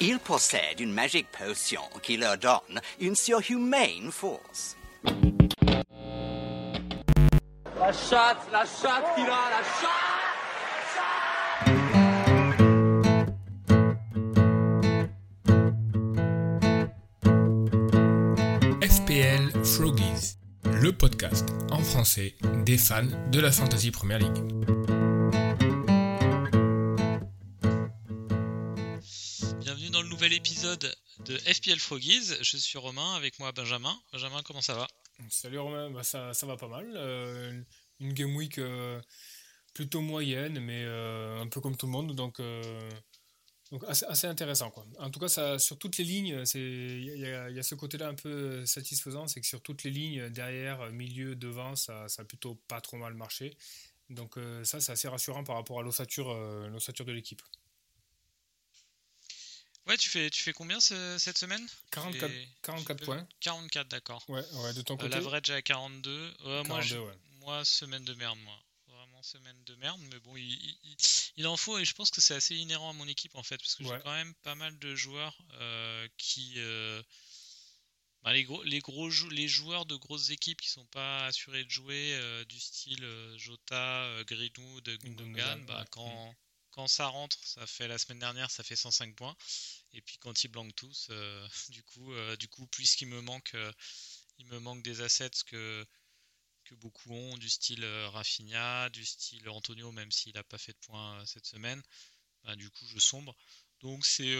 Ils possèdent une magique potion qui leur donne une surhumaine force. La chatte, la chatte, Kira, la chatte FPL Froggies, le podcast en français des fans de la Fantasy Premier League. De FPL Froggies. Je suis Romain, avec moi Benjamin. Benjamin, comment ça va? Salut Romain, bah, ça, va pas mal. Euh, une game week euh, plutôt moyenne, mais euh, un peu comme tout le monde, donc, assez, intéressant. En tout cas, ça, sur toutes les lignes, il y, y, a ce côté-là un peu satisfaisant, c'est que sur toutes les lignes, derrière, milieu, devant, ça, ça a plutôt pas trop mal marché. Donc ça, c'est assez rassurant par rapport à l'ossature de l'équipe. Ouais, tu fais, tu fais combien ce, cette semaine? 44, 44 points. 44, d'accord. Ouais, ouais, de ton côté? Euh, L'average à 42. Ouais, 42 moi, je, ouais. moi, semaine de merde, moi. Vraiment semaine de merde, mais bon, il, il, il en faut et je pense que c'est assez inhérent à mon équipe en fait, parce que ouais. j'ai quand même pas mal de joueurs euh, qui. Euh, bah, les, gros, les, gros les joueurs de grosses équipes qui sont pas assurés de jouer, euh, du style Jota, Greenwood, Gundogan, bah, quand. Quand ça rentre, ça fait la semaine dernière, ça fait 105 points. Et puis quand ils blanquent tous, euh, du coup, euh, du coup, puisqu'il me manque, euh, il me manque des assets que que beaucoup ont, du style Rafinha, du style Antonio, même s'il n'a pas fait de points cette semaine. Bah, du coup, je sombre. Donc c'est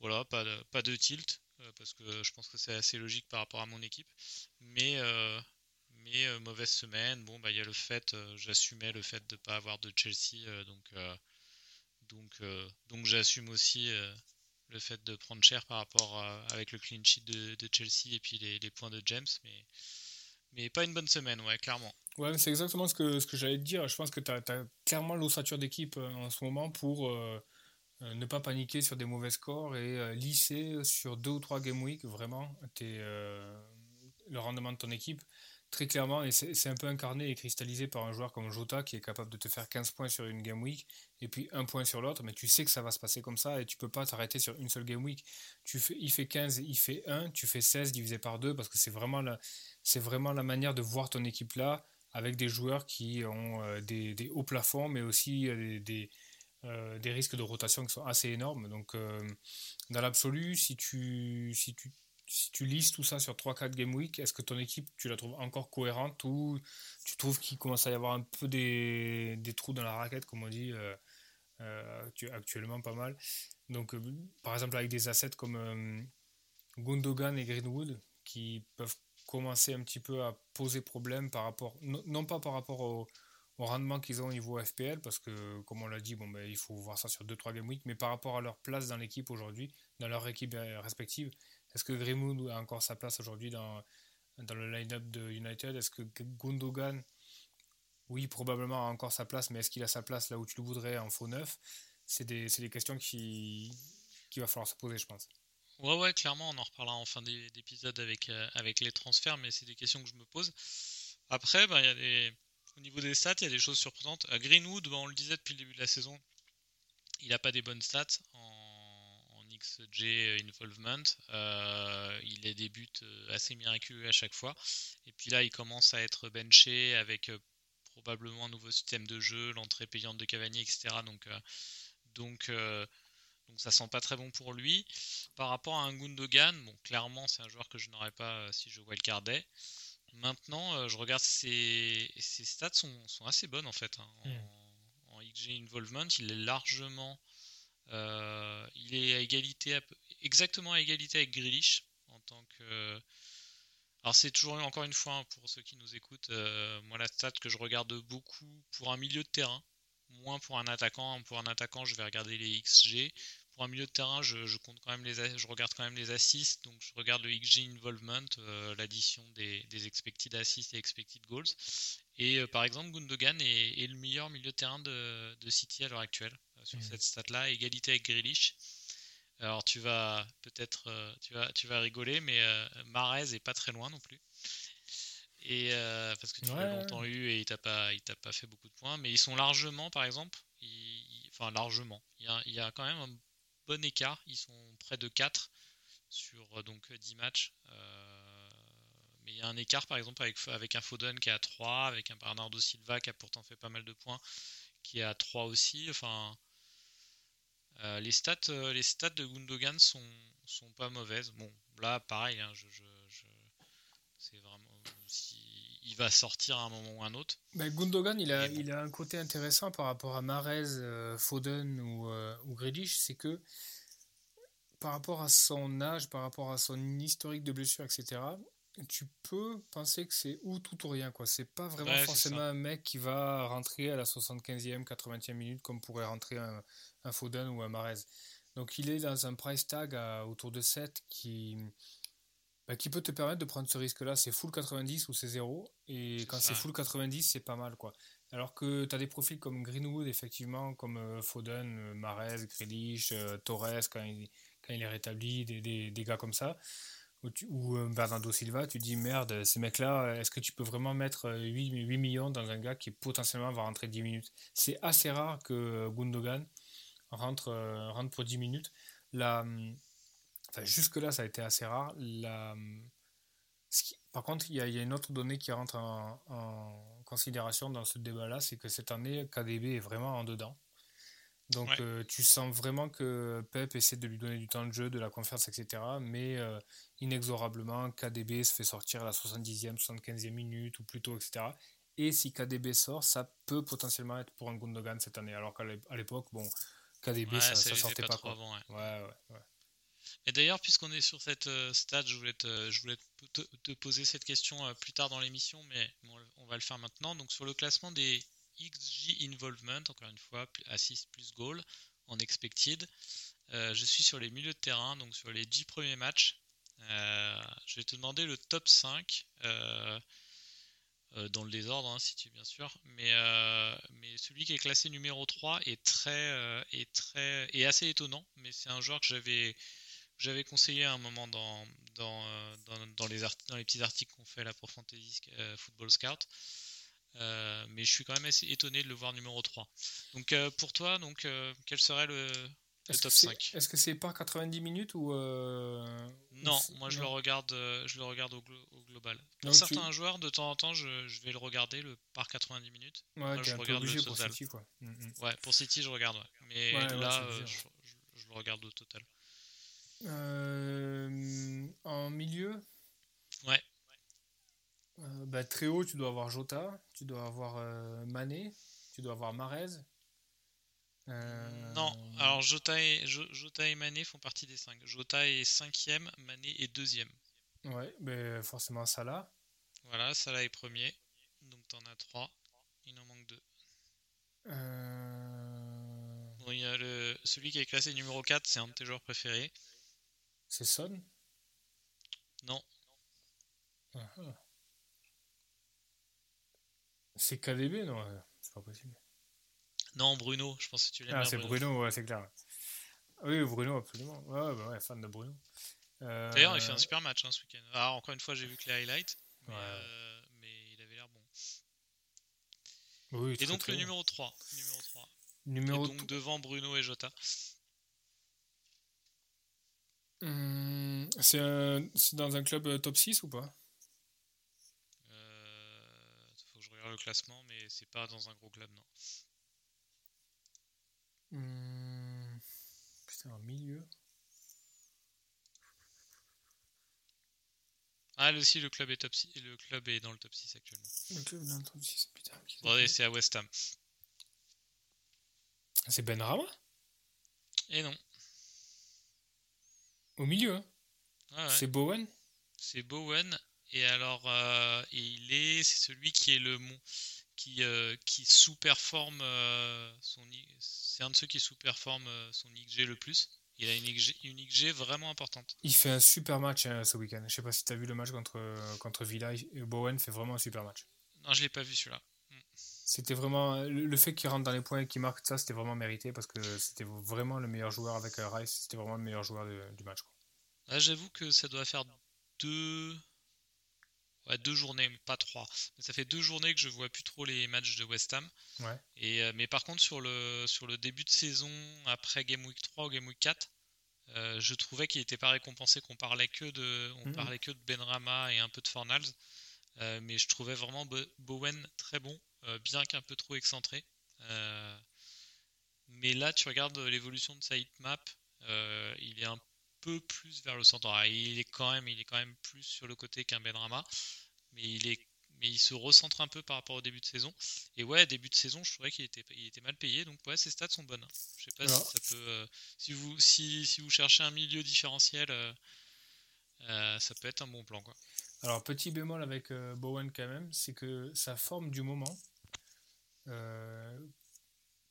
voilà, pas de, pas de tilt parce que je pense que c'est assez logique par rapport à mon équipe. Mais mais mauvaise semaine. Bon, bah il y a le fait, j'assumais le fait de ne pas avoir de Chelsea, donc donc donc j'assume aussi le fait de prendre cher par rapport à, avec le clean sheet de, Chelsea et puis les, points de James, mais, mais pas une bonne semaine, ouais, clairement. Ouais, c'est exactement ce que, ce que j'allais te dire. Je pense que tu as, clairement l'ossature d'équipe euh, en ce moment pour euh, euh, ne pas paniquer sur des mauvais scores et euh, lisser sur deux ou trois game week vraiment euh, le rendement de ton équipe très clairement, et c'est un peu incarné et cristallisé par un joueur comme Jota qui est capable de te faire 15 points sur une game week et puis un point sur l'autre, mais tu sais que ça va se passer comme ça et tu peux pas t'arrêter sur une seule game week. Tu fais, il fait 15, il fait 1, tu fais 16 divisé par 2 parce que c'est vraiment, la, vraiment la manière de voir ton équipe là avec des joueurs qui ont euh, des, des, hauts plafonds mais aussi euh, des, euh, des risques de rotation qui sont assez énormes. Donc, dans l'absolu, si tu, si tu si tu lises tout ça sur 3-4 game week, est-ce que ton équipe, tu la trouves encore cohérente ou tu trouves qu'il commence à y avoir un peu des, des, trous dans la raquette, comme on dit euh, euh, actuellement pas mal. Donc, euh, par exemple, avec des assets comme Gundogan et Greenwood qui peuvent commencer un petit peu à poser problème par rapport, non, non pas par rapport au, au rendement qu'ils ont au niveau FPL, parce que, comme on l'a dit, bon, ben, il faut voir ça sur 2-3 game week, mais par rapport à leur place dans l'équipe aujourd'hui, dans leur équipe respective, est-ce que Greenwood a encore sa place aujourd'hui dans, dans le line-up de United? Est-ce que Gundogan, oui, probablement a encore sa place, mais est-ce qu'il a sa place là où tu le voudrais en faux neuf? C'est des, des, questions qui, qui va falloir se poser, je pense. Ouais, ouais, clairement, on en reparlera en fin d'épisode avec, euh, avec les transferts, mais c'est des questions que je me pose. Après, ben, y a des... au niveau des stats, il y a des choses surprenantes. À Greenwood, ben, on le disait depuis le début de la saison, il n'a pas des bonnes stats XG Involvement. Euh, il a des buts euh, assez miraculeux à chaque fois. Et puis là, il commence à être benché avec euh, probablement un nouveau système de jeu, l'entrée payante de Cavani, etc. Donc, euh, donc, donc ça sent pas très bon pour lui. Par rapport à un Gundogan, bon, clairement, c'est un joueur que je n'aurais pas si je wildcardais. Maintenant, je regarde ses, ses stats sont, sont, assez bonnes en fait. Hein. En, mm. en, XG Involvement, il est largement il est à égalité, exactement à égalité avec Grealish en tant que. Alors c'est toujours encore une fois hein, pour ceux qui nous écoutent, euh, moi la stat que je regarde beaucoup pour un milieu de terrain, moins pour un attaquant. Pour un attaquant, je vais regarder les XG. Pour un milieu de terrain, je, compte quand même les, je regarde quand même les assists, donc je regarde le XG involvement, euh, l'addition des, des, expected assists et expected goals. Et euh, par exemple, Gundogan est, est, le meilleur milieu de terrain de, de City à l'heure actuelle sur mmh. cette stat-là, égalité avec Grealish. Alors tu vas peut-être euh, tu vas tu vas rigoler, mais euh, Marez est pas très loin non plus. Et euh, parce que tu ouais. l'as longtemps eu et il t'a pas il t'a pas fait beaucoup de points, mais ils sont largement par exemple, ils, enfin largement, il y, a, il y, a, quand même un bon écart. Ils sont près de 4 sur donc 10 matchs. mais il y a un écart par exemple avec, avec un Foden qui est à 3, avec un Bernardo Silva qui a pourtant fait pas mal de points, qui est à 3 aussi. Enfin, les, stats, les stats de Gundogan sont, sont pas mauvaises. Bon, là, pareil, hein, je, c'est vraiment. il va sortir à un moment ou un autre. Ben, Gundogan, il a, il a un côté intéressant par rapport à Marez, euh, Foden ou, euh, ou Grealish, c'est que par rapport à son âge, par rapport à son historique de blessure, etc., tu peux penser que c'est ou tout ou rien. quoi. C'est pas vraiment forcément un mec qui va rentrer à la 75e, 80e minute comme pourrait rentrer un, un Foden ou un Marez. Donc il est dans un price tag à, autour de 7 qui, bah, qui peut te permettre de prendre ce risque-là. C'est full 90 ou c'est 0. Et quand c'est full 90, c'est pas mal. quoi. Alors que tu as des profils comme Greenwood, effectivement, comme euh, Foden, euh, Mares, Grealish, euh, Torres, quand il, quand il est rétabli, des, des, des gars comme ça. Ou, Bernardo Silva, tu dis merde, ces mecs-là, est-ce que tu peux vraiment mettre 8, 8 millions dans un gars qui potentiellement va rentrer 10 minutes? C'est assez rare que Gundogan rentre, euh, pour 10 minutes. Enfin, jusque-là, ça a été assez rare. La, par contre, il y, a, une autre donnée qui rentre en, considération dans ce débat-là, c'est que cette année, KDB est vraiment en dedans. Donc euh, tu sens vraiment que Pep essaie de lui donner du temps de jeu, de la confiance, etc. Mais euh, inexorablement, KDB se fait sortir à la 70e, 75e minute ou plutôt, etc. Et si KDB sort, ça peut potentiellement être pour un Gundogan cette année. Alors qu'à l'époque, bon, KDB, ça, ça, sortait pas, trop avant. Ouais. Et d'ailleurs, puisqu'on est sur cette euh, stade, je voulais, te, je voulais te, poser cette question plus tard dans l'émission, mais on va le faire maintenant. Donc, sur le classement des XG Involvement, encore une fois, assist plus goal en expected, euh, je suis sur les milieux de terrain, donc sur les 10 premiers matchs. je vais te demander le top 5 euh, dans le désordre, hein, si tu bien sûr. Mais, euh, celui qui est classé numéro 3 est très, euh, est très, est assez étonnant. Mais c'est un joueur que j'avais, j'avais conseillé à un moment dans, dans, dans, dans les, dans les petits articles qu'on fait là pour Fantasy Football Scout. Mais je suis quand même assez étonné de le voir numéro 3. Donc pour toi, donc, quel serait le, est-ce que c'est par 90 minutes ou euh, Non, moi je le regarde, euh, je le regarde au, global. Pour certains joueurs, de temps en temps, je, vais le regarder le par 90 minutes. Ouais, je regarde le total. Pour City, quoi. Mm, mm. Ouais, pour City, je regarde. Mais là, euh, je, le regarde au total. en milieu? Bah, très haut, tu dois avoir Jota, tu dois avoir Mané, tu dois avoir Marez. Euh, non, alors Jota et, Jota et Mané font partie des 5. Jota est 5ème, Mané est 2ème. Ouais, mais forcément Salah. Voilà, Salah est premier. Donc t'en as 3. Il en manque 2. Euh... Bon, il y a le... celui qui est classé numéro 4, c'est un de tes joueurs préférés. C'est Son? Non. Ah, ah. C'est KDB Non, c'est pas possible. Non, Bruno, je pense que tu l'aimes ah, c'est Bruno, ouais, c'est clair. Oui, Bruno, absolument. Ouais, bah ouais, fan de Bruno. Euh... D'ailleurs, il fait un super match hein, ce week-end. Alors, encore une fois, j'ai vu que les highlights, mais, ouais. euh, mais il avait l'air bon. Oui, et donc, le numéro 3. Numéro 3. Numéro et donc, devant Bruno et Jota. Hum, c'est dans un club euh, top 6 ou pas euh, Faut que je regarde le classement, mais c'est pas dans un gros club, non. Mmh. Putain, un milieu. Ah, là aussi, le club est, top 6, le club est dans le top 6 actuellement. Le club est dans le top 6, putain. Bon, c'est à West Ham. C'est Ben Rama? Et non. Au milieu hein ah ouais. C'est Bowen? C'est Bowen. Et alors, euh, et il est, c'est celui qui est le qui, euh, qui sous-performe euh, son c'est un de ceux qui sous-performe son XG le plus. Il a une XG, vraiment importante. Il fait un super match hein, ce week-end. Je sais pas si tu as vu le match contre, contre Villa. Bowen fait vraiment un super match. Non, je l'ai pas vu celui-là. Mm. C'était vraiment. Le fait qu'il rentre dans les points et qu'il marque ça, c'était vraiment mérité parce que c'était vraiment le meilleur joueur avec Rice. C'était vraiment le meilleur joueur du match. Là, j'avoue que ça doit faire deux deux journées, pas trois. ça fait deux journées que je vois plus trop les matchs de West Ham. Ouais. Et, euh, mais par contre, sur le, sur le début de saison, après Game Week 3 ou Game Week 4, Euh, je trouvais qu'il n'était pas récompensé, qu'on parlait que de, on Mhm. parlait que de Benrama et un peu de Fornals, Euh, mais je trouvais vraiment Bo- Bowen très bon, bien qu'un peu trop excentré. Mais là, tu regardes l'évolution de sa hitmap, il est un peu plus vers le centre. Alors, il est quand même, il est quand même plus sur le côté qu'un Benrama, mais il est, mais il se recentre un peu par rapport au début de saison. Et ouais, début de saison, je trouvais qu'il était, il était mal payé, donc ouais, ses stats sont bonnes. Je sais pas Alors- si ça peut, euh, si vous, si, si vous cherchez un milieu différentiel, euh, euh, ça peut être un bon plan, quoi. Alors, petit bémol avec Bowen quand même, c'est que sa forme du moment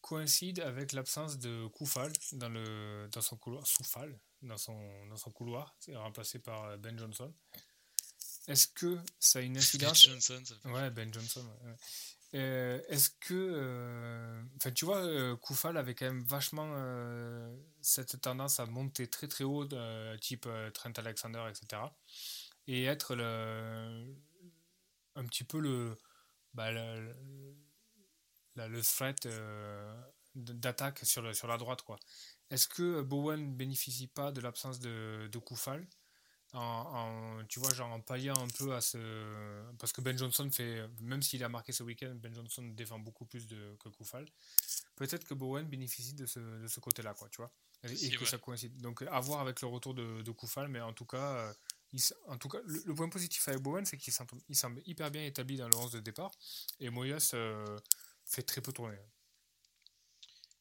coïncide avec l'absence de Koufal dans, le, dans son couloir, Soufal dans son, dans son couloir, c'est remplacé par euh, Ben Johnson. Est-ce que ça a une incidence? Johnson, ça fait- Ouais, Ben Johnson. ouais, ouais. Euh, Est-ce que. euh, Enfin, tu vois, euh, Koufal avait quand même vachement euh, cette tendance à monter très très haut, euh, type euh, Trent Alexander, etc. Et être le, un petit peu le. Bah, le, le, le threat euh, d'attaque sur, le- sur la droite, quoi. Est-ce que Bowen bénéficie pas de l'absence de, de Koufal en, en- tu vois, genre en palliant un peu à ce. Parce que Ben Johnson fait. Même s'il a marqué ce week-end, Ben Johnson défend beaucoup plus de, que Koufal. Peut-être que Bowen bénéficie de ce, de ce côté-là, quoi, tu vois. Et, et que ça coïncide. Donc, à voir avec le retour de, de Koufal, mais en tout cas. euh, il s- en tout cas, le, le point positif avec Bowen, c'est qu'il semble, hyper bien établi dans le 11 de départ. Et Moyas euh, fait très peu tourner.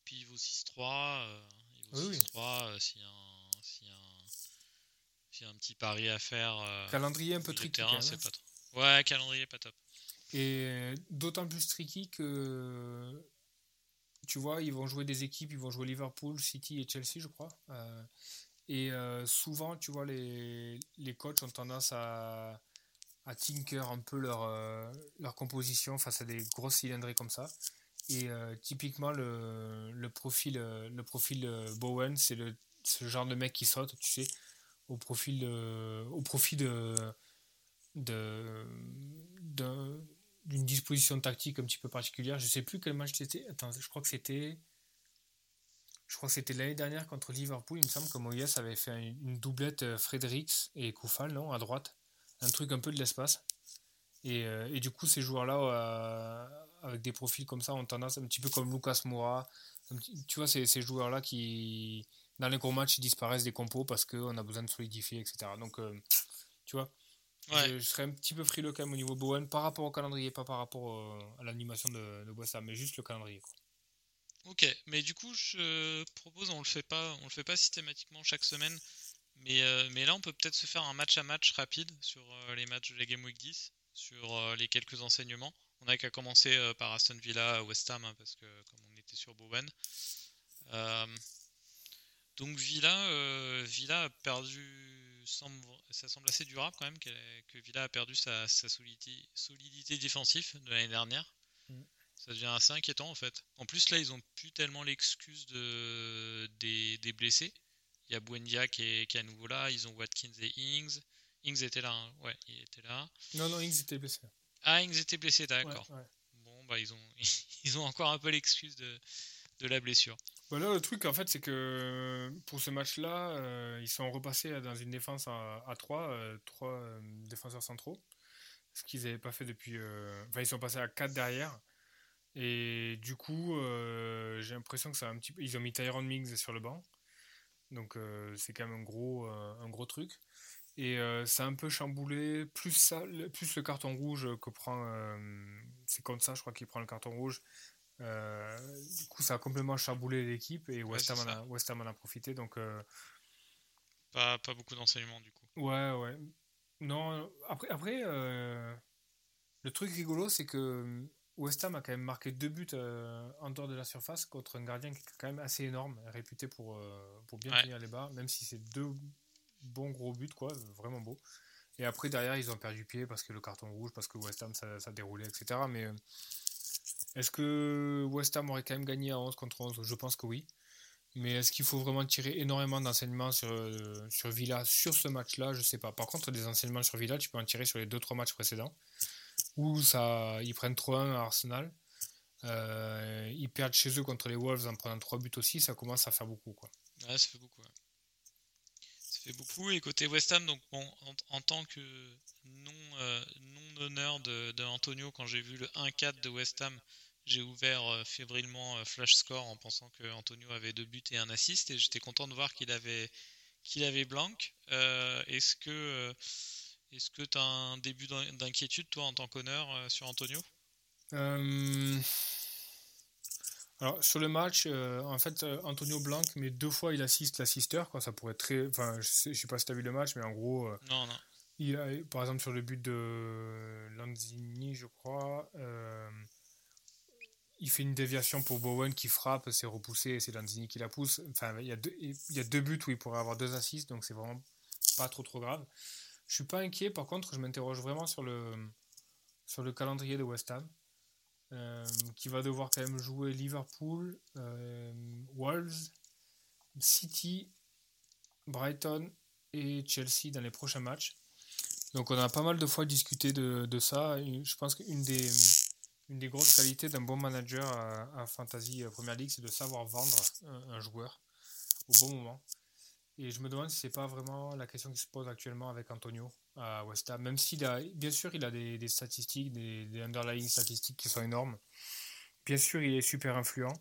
Puis il vaut 6-3. euh, Oui, oui. 6-3 euh, s'il y a un, un- a un petit pari à faire. euh, Calendrier un peu tricky. terrain, hein. pas trop. Ouais, calendrier pas top. Et d'autant plus tricky que, tu vois, ils vont jouer des équipes, ils vont jouer Liverpool, City et Chelsea, je crois. Euh, et euh, souvent, tu vois, les, les coachs ont tendance à, à tinker un peu leur, euh, leur composition face à des grosses cylindrées comme ça. Et euh, typiquement, le, le profil, euh, le profil Bowen, c'est ce genre de mec qui saute, tu sais, au profil, au profit de, de, d'un- d'une disposition tactique un petit peu particulière. Je sais plus quel match c'était. Attends, je crois que c'était. Je crois que c'était l'année dernière contre Liverpool. Il me semble que Moyes avait fait un- une doublette euh, Fredericks et Koufal, non, à droite. Un truc un peu de l'espace. Et, et du coup, ces joueurs-là, avec des profils comme ça, ont tendance, un petit peu comme Lucas Moura, petit- tu vois, ces, ces joueurs-là qui, dans les gros matchs, ils disparaissent des compos parce qu'on a besoin de solidifier, etc. Donc, euh, tu vois, Ouais. je, je serais un petit peu frileux quand même au niveau Bowen par rapport au calendrier, pas par rapport au- à l'animation de, de mais juste le calendrier. quoi. Ok, mais du coup, je propose, on le fait pas, on le fait pas systématiquement chaque semaine, mais, euh, mais là, on peut peut-être se faire un match à match rapide sur euh, les matchs de la Game Week 10, sur euh, les quelques enseignements. On n'a qu'à commencer euh, par Aston Villa, West Ham, hein, parce que comme on était sur Bowen. Euh, donc Villa, euh, Villa a perdu, semble, ça semble assez durable quand même, que Villa a perdu sa, sa solidité, solidité défensive de l'année dernière. Mm. Ça devient assez inquiétant en fait. En plus là ils ont plus tellement l'excuse de, des, des blessés. Il y a Buendia qui est, qui est à nouveau là, ils ont Watkins et Ings. Ings était là, hein. ouais, il était là. Non, non, Ings était blessé. Ah, Ings était blessé, d'accord. Ouais, ouais. Bon, bah ils ont, ils ont encore un peu l'excuse de, de la blessure. Bah là, le truc, en fait, c'est que pour ce match-là, euh, ils sont repassés dans une défense à, à 3, 3 défenseurs centraux, ce qu'ils n'avaient pas fait depuis. euh, Enfin, ils sont passés à 4 derrière. Et du coup, euh, j'ai l'impression que ça a un petit peu. Ils ont mis Tyrone Mings sur le banc. Donc, euh, c'est quand même un gros, euh, un gros truc. Et ça a un peu chamboulé. Plus, ça, le- plus le carton rouge que prend. c'est comme ça, je crois qu'il prend le carton rouge. Euh, du coup, ça a complètement chamboulé l'équipe et West, Ham en ça. a, West Ham en a profité. Donc, euh, Pas, pas beaucoup d'enseignements du coup. ouais, ouais. Non, après, après euh, le truc rigolo, c'est que West Ham a quand même marqué deux buts en dehors de la surface contre un gardien qui est quand même assez énorme, réputé pour, pour bien Ouais. tenir les barres, même si c'est deux bons gros buts, quoi, vraiment beau. Et après, derrière, ils ont perdu pied parce que le carton rouge, parce que West Ham, ça, ça déroulait, etc. Mais euh, est-ce que West Ham aurait quand même gagné à 11 contre 11 Je pense que oui. Mais est-ce qu'il faut vraiment tirer énormément d'enseignements sur, euh, sur Villa sur ce match-là? Je sais pas. Par contre, des enseignements sur Villa, tu peux en tirer sur les 2-3 matchs précédents où ça, ils prennent 3-1 à Arsenal. Euh, ils perdent chez eux contre les Wolves en prenant 3 buts aussi. Ça commence à faire beaucoup. Quoi. Ouais, ça fait beaucoup. Fait beaucoup. Et côté West Ham, donc en, tant que non, euh, non honneur de, quand j'ai vu le 1-4 de West Ham, j'ai ouvert euh, fébrilement Flash Score en pensant que Antonio avait deux buts et un assist. Et j'étais content de voir qu'il avait, qu'il avait blanc. est-ce que est-ce que tu as un début d'inquiétude, toi, en tant qu'honneur, sur Antonio? Alors sur le match, euh, en fait, euh, Antonio Blanc, mais deux fois il assiste l'assisteur, quoi. Ça pourrait être très. Enfin, je sais, sais pas si tu as vu le match, mais en gros. Euh, non, non. Il a, par exemple, sur le but de Lanzini, je crois, il fait une déviation pour Bowen qui frappe, c'est repoussé et c'est Lanzini qui la pousse. Enfin, il y, a deux, il y a deux buts où il pourrait avoir deux assists, donc c'est vraiment pas trop trop grave. Je suis pas inquiet, par contre, je m'interroge vraiment sur le, sur le calendrier de West Ham. Euh, qui va devoir quand même jouer Liverpool, euh, Wolves, City, Brighton et Chelsea dans les prochains matchs. Donc on a pas mal de fois discuté de, ça. je pense qu'une des, une des grosses qualités d'un bon manager à, Fantasy Premier League, c'est de savoir vendre un, joueur au bon moment. Et je me demande si c'est pas vraiment la question qui se pose actuellement avec Antonio à West Ham. Même s'il a, bien sûr, il a des, statistiques, des, underlying statistiques qui sont énormes. Bien sûr, il est super influent.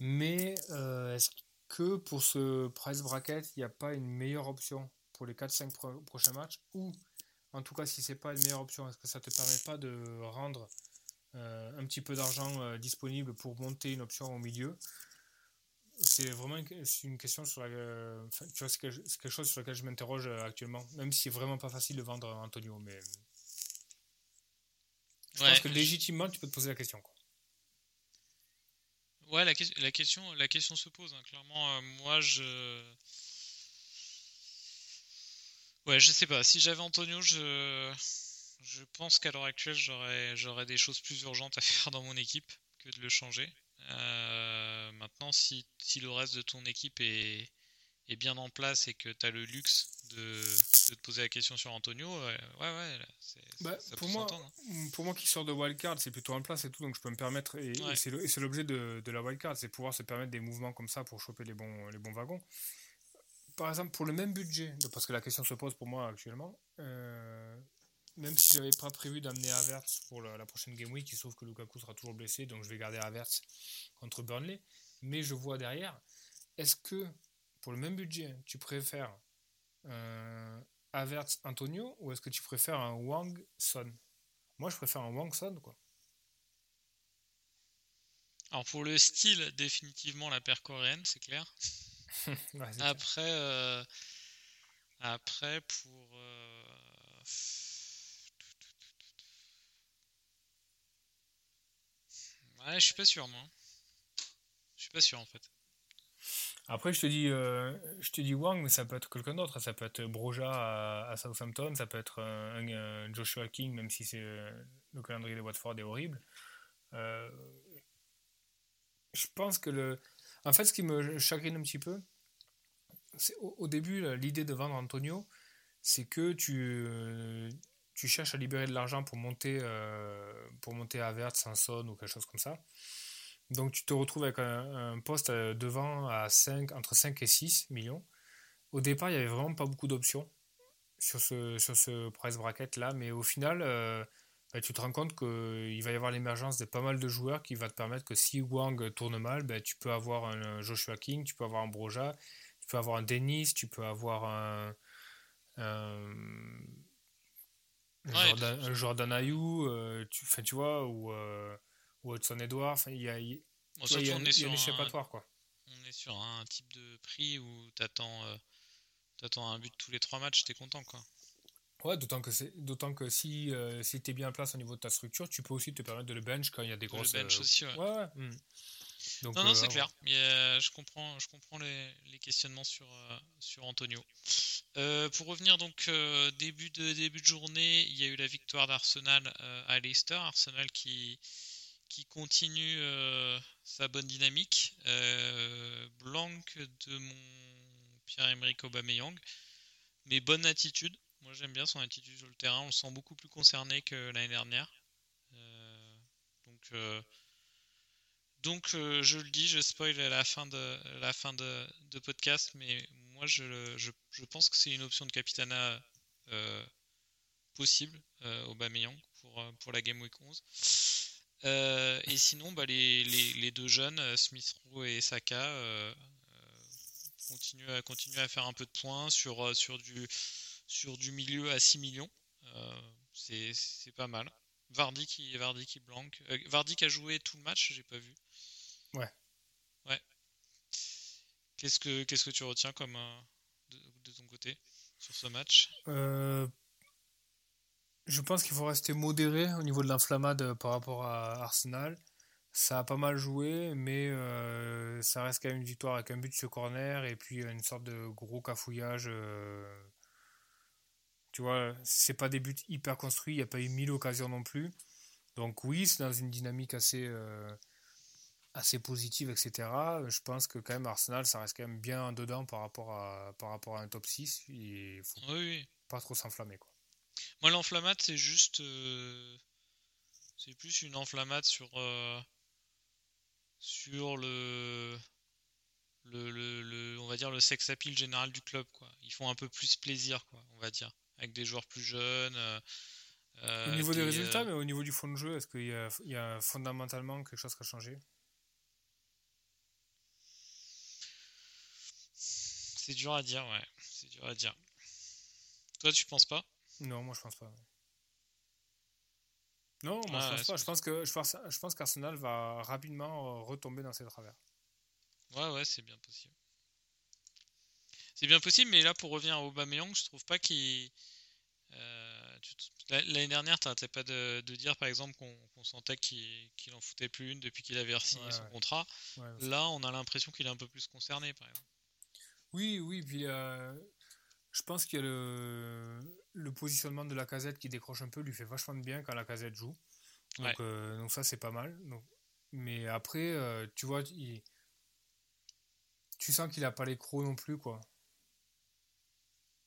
Mais euh, est-ce que pour ce price bracket, il n'y a pas une meilleure option pour les 4-5 prochains matchs? Ou, en tout cas, si c'est pas une meilleure option, est-ce que ça te permet pas de rendre euh, un petit peu d'argent euh, disponible pour monter une option au milieu? C'est vraiment une, question sur la, tu vois, c'est quelque chose sur lequel je m'interroge euh, actuellement, même si c'est vraiment pas facile de vendre Antonio, mais je pense que légitimement tu peux te poser la question. Quoi. Ouais, la, la, question, la question se pose. Hein. Clairement, euh, moi je. Ouais, je sais pas. Si j'avais Antonio, je, je pense qu'à l'heure actuelle, j'aurais, j'aurais des choses plus urgentes à faire dans mon équipe que de le changer. Euh, maintenant, si, si, le reste de ton équipe est, est bien en place et que tu as le luxe de, de, te poser la question sur Antonio, ouais, ouais, bah, pour, moi, hein. pour moi qui sort de wildcard, c'est plutôt en place et tout, donc je peux me permettre, et, c'est l'objet de, de, la wildcard, c'est pouvoir se permettre des mouvements comme ça pour choper les bons, les bons wagons. Par exemple, pour le même budget, parce que la question se pose pour moi actuellement, euh, même si j'avais pas prévu d'amener Averts pour la, prochaine Game Week, il se trouve que Lukaku sera toujours blessé, donc je vais garder Averts contre Burnley. Mais je vois derrière, est-ce que pour le même budget, tu préfères un Averts Antonio ou est-ce que tu préfères un Wang Son? Moi, je préfère un Wang Son, quoi. Alors pour le style, définitivement la paire coréenne, c'est clair. après, euh, après pour euh, Je suis pas sûr, moi. Je suis pas sûr, en fait. Après, je te dis, euh, je te dis Wang, mais ça peut être quelqu'un d'autre. Ça peut être Broja à, Southampton, ça peut être un, Joshua King, même si c'est euh, le calendrier de Watford est horrible. Euh, je pense que le. En fait, ce qui me chagrine un petit peu, c'est au, début, l'idée de vendre Antonio, c'est que tu tu cherches à libérer de l'argent pour monter, euh, pour monter à Vert, Sanson ou quelque chose comme ça. Donc tu te retrouves avec un, poste euh, devant à 5, entre 5 et 6 millions. Au départ, il n'y avait vraiment pas beaucoup d'options sur ce, sur ce price bracket là, mais au final, euh, bah, tu te rends compte qu'il va y avoir l'émergence de pas mal de joueurs qui va te permettre que si Wang tourne mal, bah, tu peux avoir un Joshua King, tu peux avoir un Broja, tu peux avoir un Dennis, tu peux avoir un Jordan, Jordan Ayou, euh, tu, tu vois, ou, euh, ou Hudson Edouard, il y a, y, bon, y, y, a, y a un échappatoire. Quoi. On est sur un type de prix où tu attends, euh, un but tous les trois matchs, tu es content. Quoi. Ouais, d'autant que, d'autant que si, euh, si tu es bien en place au niveau de ta structure, tu peux aussi te permettre de le bench quand il y a des grosses. Le bench aussi, ouais. ouais, ouais. Hmm. Donc, non, non, c'est clair. Mais, je comprends, je comprends les, les questionnements sur, sur Antonio. Euh, pour revenir donc euh, début de début de journée, il y a eu la victoire d'Arsenal euh, à Leicester. Arsenal qui qui continue sa bonne dynamique. blanc de mon Pierre-Emerick Aubameyang, mais bonne attitude. Moi j'aime bien son attitude sur le terrain. On le sent beaucoup plus concerné que l'année dernière. donc donc je le dis, je spoil la fin de la fin de, podcast, mais moi, je, je, pense que c'est une option de Capitana possible, Aubameyang, pour, pour la Game Week 11. et sinon, bah, les, deux jeunes, Smith Rowe et Saka, continuent, à, faire un peu de points sur, sur, du, sur du milieu à 6 millions. c'est pas mal. Vardy qui, Vardy qui blanque. Qui a joué tout le match, j'ai pas vu. Ouais. Ouais. Qu'est-ce que, qu'est-ce que tu retiens comme de, ton côté sur ce match? Euh, Je pense qu'il faut rester modéré au niveau de l'inflammade par rapport à Arsenal. Ça a pas mal joué, mais euh, ça reste quand même une victoire avec un but sur corner et puis une sorte de gros cafouillage. Euh, tu vois, c'est pas des buts hyper construits, il n'y a pas eu mille occasions non plus. Donc oui, c'est dans une dynamique assez assez positive, etc. Je pense que quand même Arsenal, ça reste quand même bien dedans par rapport à, par rapport à un top 6. Il faut oui, pas trop s'enflammer. quoi. Moi, l'enflammate, c'est juste. Euh, c'est plus une enflammate sur. Euh, sur le, le, le, On va dire le sex appeal général du club. Quoi. Ils font un peu plus plaisir, quoi, on va dire. Avec des joueurs plus jeunes. Euh, au niveau des, résultats, mais au niveau du fond de jeu, est-ce qu'il y, y a, fondamentalement quelque chose qui a changé? C'est dur à dire, ouais. C'est dur à dire. Toi, tu penses pas? Non, moi je pense pas. Non, moi je pense pas. Je pense que je pense, je pense qu'Arsenal va rapidement euh, retomber dans ses travers. Ouais, ouais, c'est bien possible. C'est bien possible, mais là pour revenir à Aubameyang, je trouve pas qu'il. Euh, l'année dernière, t'arrêtais pas de, dire par exemple qu'on sentait qu'il en foutait plus une depuis qu'il avait signé son contrat. là, on a l'impression qu'il est un peu plus concerné, par exemple. Oui, oui, puis euh, je pense que le, le positionnement de la casette qui décroche un peu lui fait vachement de bien quand la casette joue. Donc, euh, donc ça, c'est pas mal. Donc, mais après, euh, tu vois, tu sens qu'il a pas les crocs non plus, quoi.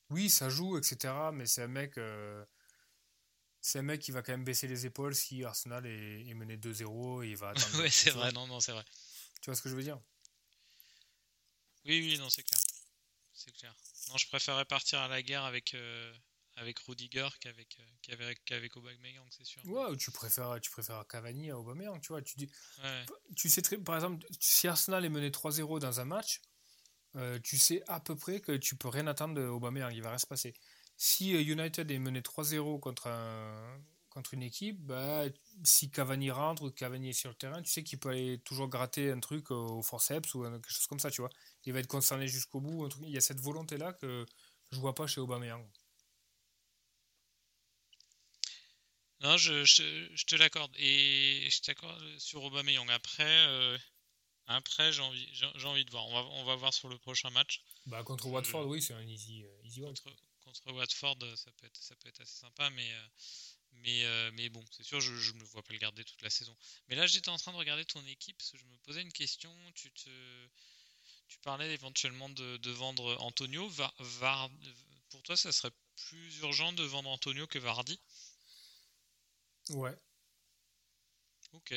Oui, ça joue, etc. Mais c'est un mec. c'est un mec qui va quand même baisser les épaules si Arsenal est, mené 2-0 et il va attendre. oui, c'est vrai, non, non, c'est vrai. Tu vois ce que je veux dire? Oui, oui, non, c'est clair c'est clair. Non, je préférerais partir à la guerre avec, euh, avec Rudiger qu'avec euh, qu'avec, qu'avec Aubameyang, c'est sûr. Ouais, tu préfères, tu préfères Cavani à Aubameyang, tu vois. Tu, dis, tu sais très, par exemple, si Arsenal est mené 3-0 dans un match, euh, tu sais à peu près que tu peux rien attendre de Aubameyang, il va rien se passer. Si United est mené 3-0 contre un, contre une équipe, bah, si Cavani rentre ou Cavani est sur le terrain, tu sais qu'il peut aller toujours gratter un truc au forceps ou quelque chose comme ça, tu vois. Il va être concerné jusqu'au bout. Il y a cette volonté-là que je vois pas chez Aubameyang. Non, je, je, te l'accorde. Et je t'accorde sur Aubameyang. Après, euh, après j'ai envie, j'ai envie de voir. On va, on va voir sur le prochain match. Bah, contre Watford, oui, c'est un easy, euh, easy contre, contre, Watford, ça peut, être, ça peut être assez sympa, mais... Euh, mais, euh, mais bon, c'est sûr, je ne me vois pas le garder toute la saison. Mais là, j'étais en train de regarder ton équipe parce que je me posais une question. Tu, te, tu parlais éventuellement de, vendre Antonio. Va, pour toi, ça serait plus urgent de vendre Antonio que Vardy? Ouais. Ok.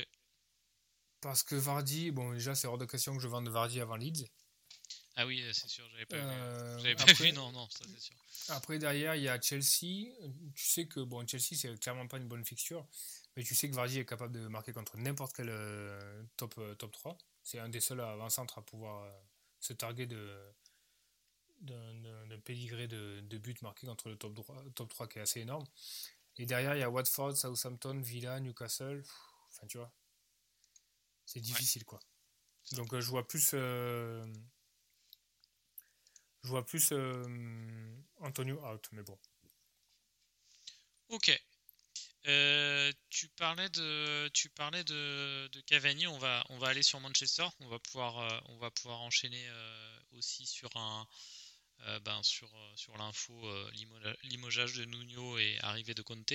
Parce que Vardy, bon, déjà, c'est hors de question que je vende Vardy avant Leeds. Ah oui, c'est sûr, j'avais pas, euh, vu. pas vu. Non, non, ça c'est sûr. Après, derrière, il y a Chelsea. Tu sais que bon, Chelsea, c'est clairement pas une bonne fixture. Mais tu sais que Vardy est capable de marquer contre n'importe quel euh, top, euh, top 3. C'est un des seuls avant-centres à pouvoir se targuer de d'un pédigré de, de buts marqués contre le top 3, top 3 qui est assez énorme. Et derrière, il y a Watford, Southampton, Villa, Newcastle. Enfin, tu vois, c'est difficile, quoi. Donc, je vois plus je vois plus euh, Antonio out, mais bon. Ok. Euh, tu parlais de, tu parlais de, Cavani. On va, aller sur Manchester. On va pouvoir, euh, enchaîner aussi sur un, ben sur, sur l'info limogeage de Nuno et arrivée de Conte.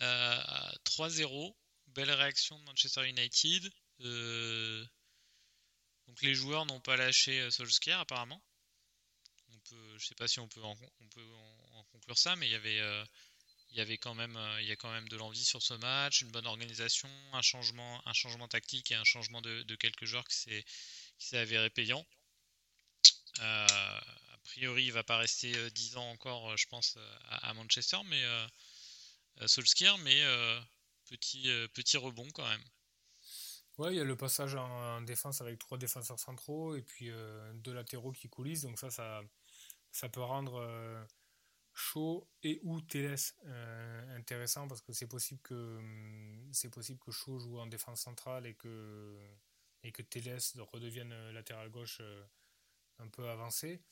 3-0. Belle réaction de Manchester United. donc les joueurs n'ont pas lâché Solskjaer apparemment je sais pas si on peut en, conclure ça, mais il y avait, euh, quand même, euh, a quand même de l'envie sur ce match, une bonne organisation, un changement, tactique et un changement de, quelques joueurs qui s'est, qui avéré payant. a priori, il va pas rester 10 ans encore, je pense, à, Manchester, mais Solskjaer, mais petit, petit rebond quand même. Ouais, il y a le passage en, défense avec trois défenseurs centraux et puis deux latéraux qui coulissent, donc ça, ça, ça peut rendre Shaw et ou Teles euh, intéressant parce que c'est possible que hum, c'est possible que joue en défense centrale et que et que Teles redevienne euh, latéral gauche euh, un peu avancé.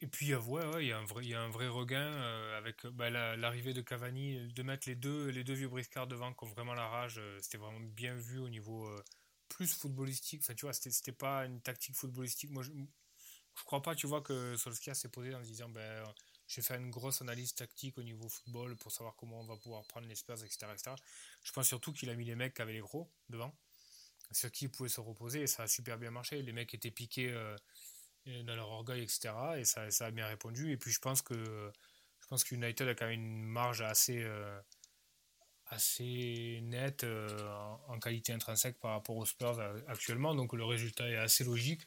et puis ouais, il y a un vrai y a un vrai regain avec bah, l'arrivée de Cavani de mettre les deux les deux vieux briscards devant qui ont vraiment la rage c'était vraiment bien vu au niveau plus footballistique enfin tu vois c'était pas une tactique footballistique moi je, je crois pas, tu vois, que Solskjaer s'est posé en se disant, ben, j'ai fait une grosse analyse tactique au niveau football pour savoir comment on va pouvoir prendre les Spurs, etc., Je pense surtout qu'il a mis les mecs qui avaient les gros devant, sur qui ils pouvaient se reposer, et ça a super bien marché. Les mecs étaient piqués euh, dans leur orgueil, etc., et ça, ça, a bien répondu. Et puis je pense que je pense qu'United a quand même une marge assez, euh, assez nette euh, en, qualité intrinsèque par rapport aux Spurs actuellement, donc le résultat est assez logique.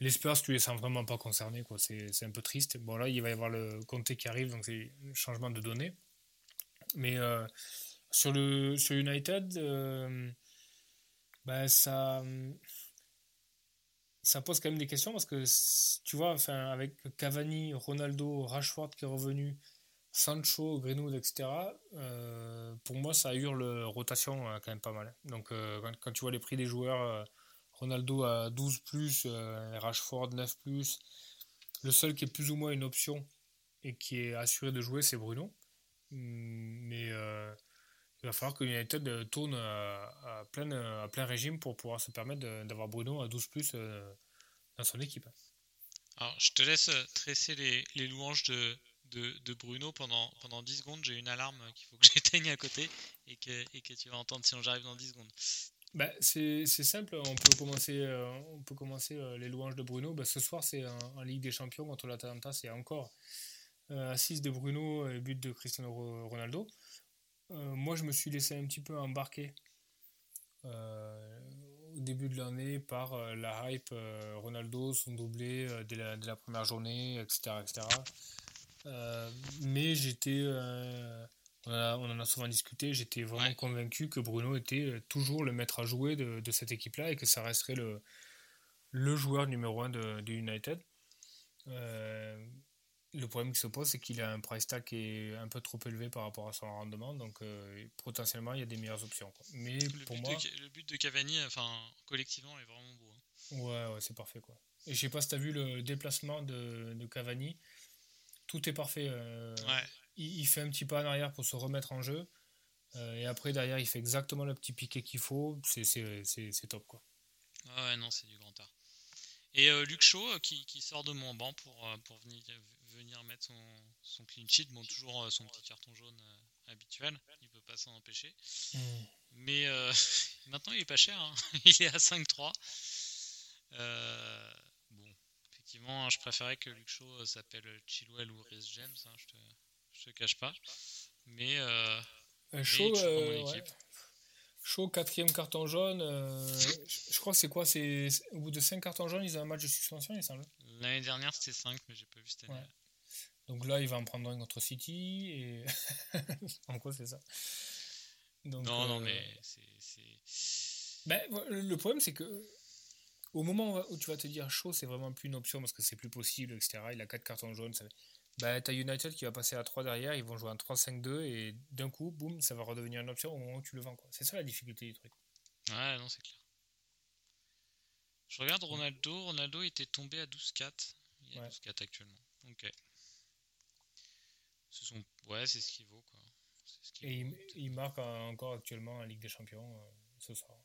Les Spurs, tu les sens vraiment pas concernés, quoi. C'est un peu triste. Bon, là, il va y avoir le Comté qui arrive, donc c'est un changement de données. Mais euh, sur, le, sur United, euh, ben, ça, ça pose quand même des questions parce que tu vois, enfin, avec Cavani, Ronaldo, Rashford qui est revenu, Sancho, Greenwood, etc., euh, pour moi, ça hurle rotation quand même pas mal. Donc, quand, tu vois les prix des joueurs Ronaldo à 12 plus, euh, Rashford 9 plus. Le seul qui est plus ou moins une option et qui est assuré de jouer, c'est Bruno. Mm, mais euh, il va falloir que United tourne à, plein, à plein régime pour pouvoir se permettre d'avoir Bruno à 12 plus euh, dans son équipe. Alors, je te laisse tresser les, louanges de, de, Bruno pendant, pendant 10 secondes. J'ai une alarme qu'il faut que j'éteigne à côté et que, et que tu vas entendre si j'arrive dans 10 secondes. Bah, c'est simple, on peut commencer, euh, on peut commencer euh, les louanges de Bruno. Bah, ce soir, c'est en, Ligue des Champions contre l'Atalanta, c'est encore euh, assise de Bruno et but de Cristiano Ronaldo. moi, je me suis laissé un petit peu embarquer au début de l'année par la hype Ronaldo, son doublé dès la, dès, la, première journée, etc. etc. mais j'étais on, en a souvent discuté, j'étais vraiment convaincu que Bruno était euh, toujours le maître à jouer de, cette équipe-là et que ça resterait le, le joueur numéro un de, United. Euh, le problème qui se pose, c'est qu'il a un price tag qui est un peu trop élevé par rapport à son rendement, donc euh, potentiellement il y a des meilleures options. Mais le pour moi, le but de Cavani, enfin collectivement, est vraiment beau. Hein. Ouais, ouais c'est parfait quoi. Et je sais pas si tu as vu le déplacement de, de, Cavani, tout est parfait. ouais il, fait un petit pas en arrière pour se remettre en jeu. Euh, et après, derrière, il fait exactement le petit piqué qu'il faut. C'est top, quoi. Ah ouais, non, c'est du grand art. Et euh, Luc Shaw euh, qui, sort de mon banc pour, pour venir, venir mettre son, son clean sheet. Bon, toujours son petit carton jaune habituel. Il peut pas s'en empêcher. Hmm. Mais maintenant, il est pas cher. Hein. il est à 5-3. bon, effectivement, je préférais que Luke Shaw s'appelle Chilwell ou Rhys James. Hein, je te je te cache pas. Mais, euh, chaud, chaud, quatrième carton jaune. Euh, je, crois que c'est quoi C'est au bout de 5 cartons jaunes, ils ont un match de suspension, il semble. L'année dernière, c'était 5, mais j'ai pas vu cette année. Donc là, il va en prendre un contre City. Et... en quoi c'est ça Non, non, euh, mais c'est. Ben, le problème, c'est que au moment où tu vas te dire chaud, c'est vraiment plus une option parce que c'est plus possible, etc. Il a 4 cartons jaunes. Ça bah, t'as United qui va passer à 3 derrière, ils vont jouer un 3-5-2 et d'un coup, boum, ça va redevenir une option au moment où tu le vends. C'est ça la difficulté du truc. Ouais, non, c'est clair. Je regarde Ronaldo, Ronaldo était tombé à 12-4. Il est à 12-4 actuellement. Ok. Ce sont... Ouais, c'est ce qu'il vaut. Quoi. Ce et il, marque encore actuellement en Ligue des Champions euh, ce soir.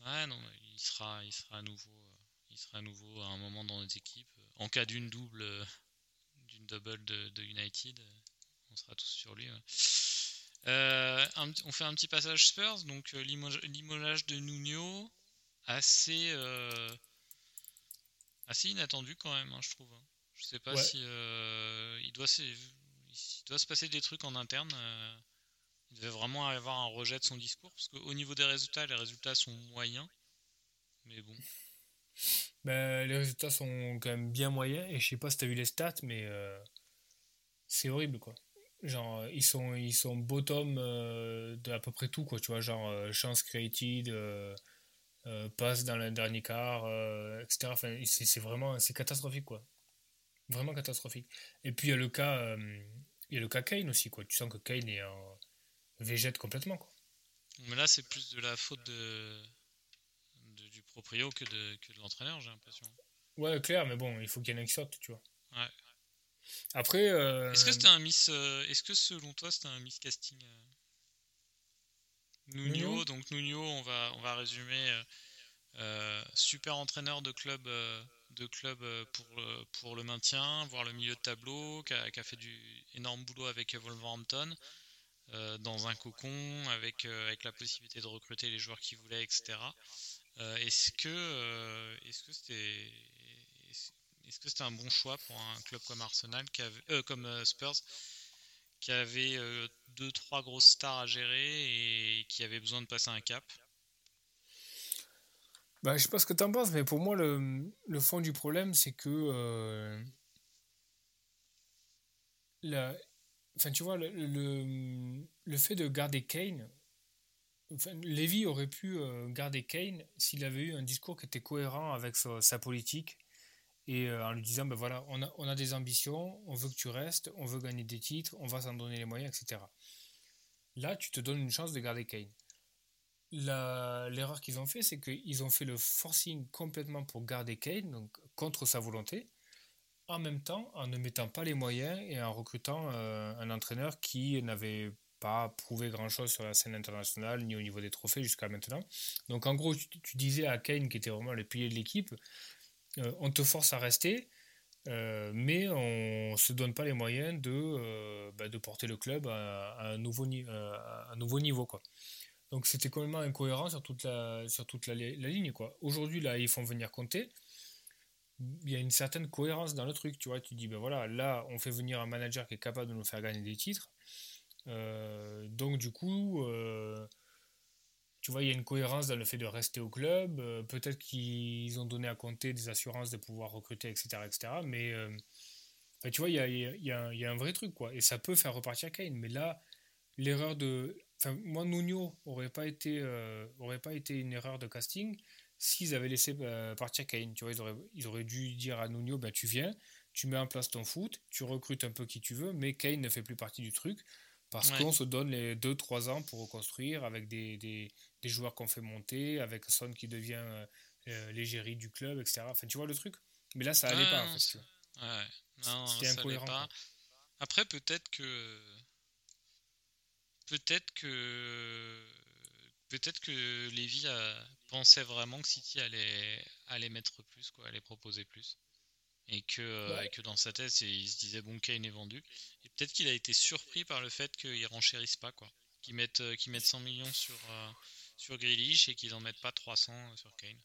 Ouais, non, il sera, il sera à nouveau, euh, il sera à nouveau à un moment dans notre équipe. En cas d'une double euh, double de, United. On sera tous sur lui. Euh, on fait un petit passage Spurs, donc euh, l'imolage de Nuno, assez, euh, assez inattendu quand même, hein, je trouve. Je sais pas si il doit, se, il doit se passer des trucs en interne. Devait vraiment avoir un rejet de son discours, parce qu'au niveau des résultats, les résultats sont moyens. Mais bon. Ben, les résultats sont quand même bien moyens et je sais pas si tu as vu les stats, mais euh, c'est horrible quoi. Genre, ils sont, ils sont bottom euh, de à peu près tout quoi, tu vois, genre euh, chance created, passe dans le dernier quart, etc. Enfin, c'est vraiment c'est catastrophique quoi. Vraiment catastrophique. Et puis il y a le cas, il y a le cas Kane aussi quoi. Tu sens que Kane est en végète complètement quoi. Mais là, c'est plus de la faute de, du proprio que de, que de l'entraîneur, j'ai l'impression. Ouais, clair, mais bon, il faut qu'il y en ait qui sortent, tu vois. Ouais. Après. Euh, est-ce que c'était un miss. Euh, est-ce que selon toi, c'était un miss casting euh, Nuno, donc Nuno, on va, on va résumer. super entraîneur de club, de club pour, pour le maintien, voire le milieu de tableau, qui a, qui a fait du énorme boulot avec Wolverhampton. Euh, dans un cocon avec, euh, avec la possibilité de recruter les joueurs qu'il voulait, etc. Euh, est-ce que est-ce que c'était c'était un bon choix pour un club comme Arsenal, qui avait, comme Spurs, qui avait deux trois grosses stars à gérer et qui avait besoin de passer un cap? Bah, je sais pas ce que tu en penses, mais pour moi, le, fond du problème, c'est que la, Enfin, tu vois, le, le, fait de garder Kane. Enfin, Lévy aurait pu euh, garder Kane s'il avait eu un discours qui était cohérent avec sa, politique et euh, en lui disant ben voilà, on a, on a des ambitions, on veut que tu restes, on veut gagner des titres, on va s'en donner les moyens, etc. Là, tu te donnes une chance de garder Kane. L'erreur qu'ils ont fait, c'est qu'ils ont fait le forcing complètement pour garder Kane, donc contre sa volonté en même temps en ne mettant pas les moyens et en recrutant euh, un entraîneur qui n'avait pas prouvé grand-chose sur la scène internationale ni au niveau des trophées jusqu'à maintenant. Donc en gros, tu, disais à Kane, qui était vraiment le pilier de l'équipe, euh, on te force à rester, euh, mais on ne se donne pas les moyens de, bah, de porter le club à, un, nouveau, niveau. Donc c'était complètement incohérent sur toute la, sur toute la ligne. Aujourd'hui, là, ils font venir compter il y a une certaine cohérence dans le truc, tu vois. Tu dis, ben voilà, là, on fait venir un manager qui est capable de nous faire gagner des titres. Euh, donc, du coup, euh, tu vois, il y a une cohérence dans le fait de rester au club. Euh, peut-être qu'ils ont donné à compter des assurances de pouvoir recruter, etc. etc. mais tu vois, il y a, y, a, y a, un vrai truc, quoi. Et ça peut faire repartir Kane. Mais là, l'erreur de. Enfin, moi, Nuno aurait pas été, aurait pas été une erreur de casting s'ils avaient laissé euh, partir Kane. Tu vois, ils auraient, ils auraient dû dire à Nuno, ben, tu viens, tu mets en place ton foot, tu recrutes un peu qui tu veux, mais Kane ne fait plus partie du truc parce qu'on se donne les 2-3 ans pour reconstruire avec des, des, des joueurs qu'on fait monter, avec Son qui devient euh, euh, l'égérie du club, etc. Enfin, tu vois le truc Mais là, ça allait pas. En fait, ouais. Non, ça incohérent. Pas. Après, peut-être que. Peut-être que. Peut-être que Lévy a pensait vraiment que City allait, allait mettre plus, quoi, allait proposer plus. Et que, euh, que dans sa tête, il se disait bon, Kane est vendu. Et peut-être qu'il a été surpris par le fait qu'ils renchérissent pas, quoi. Qu'ils mettent, euh, mettent 100 millions sur, euh, sur Grealish et qu'ils en mettent pas 300 sur Kane.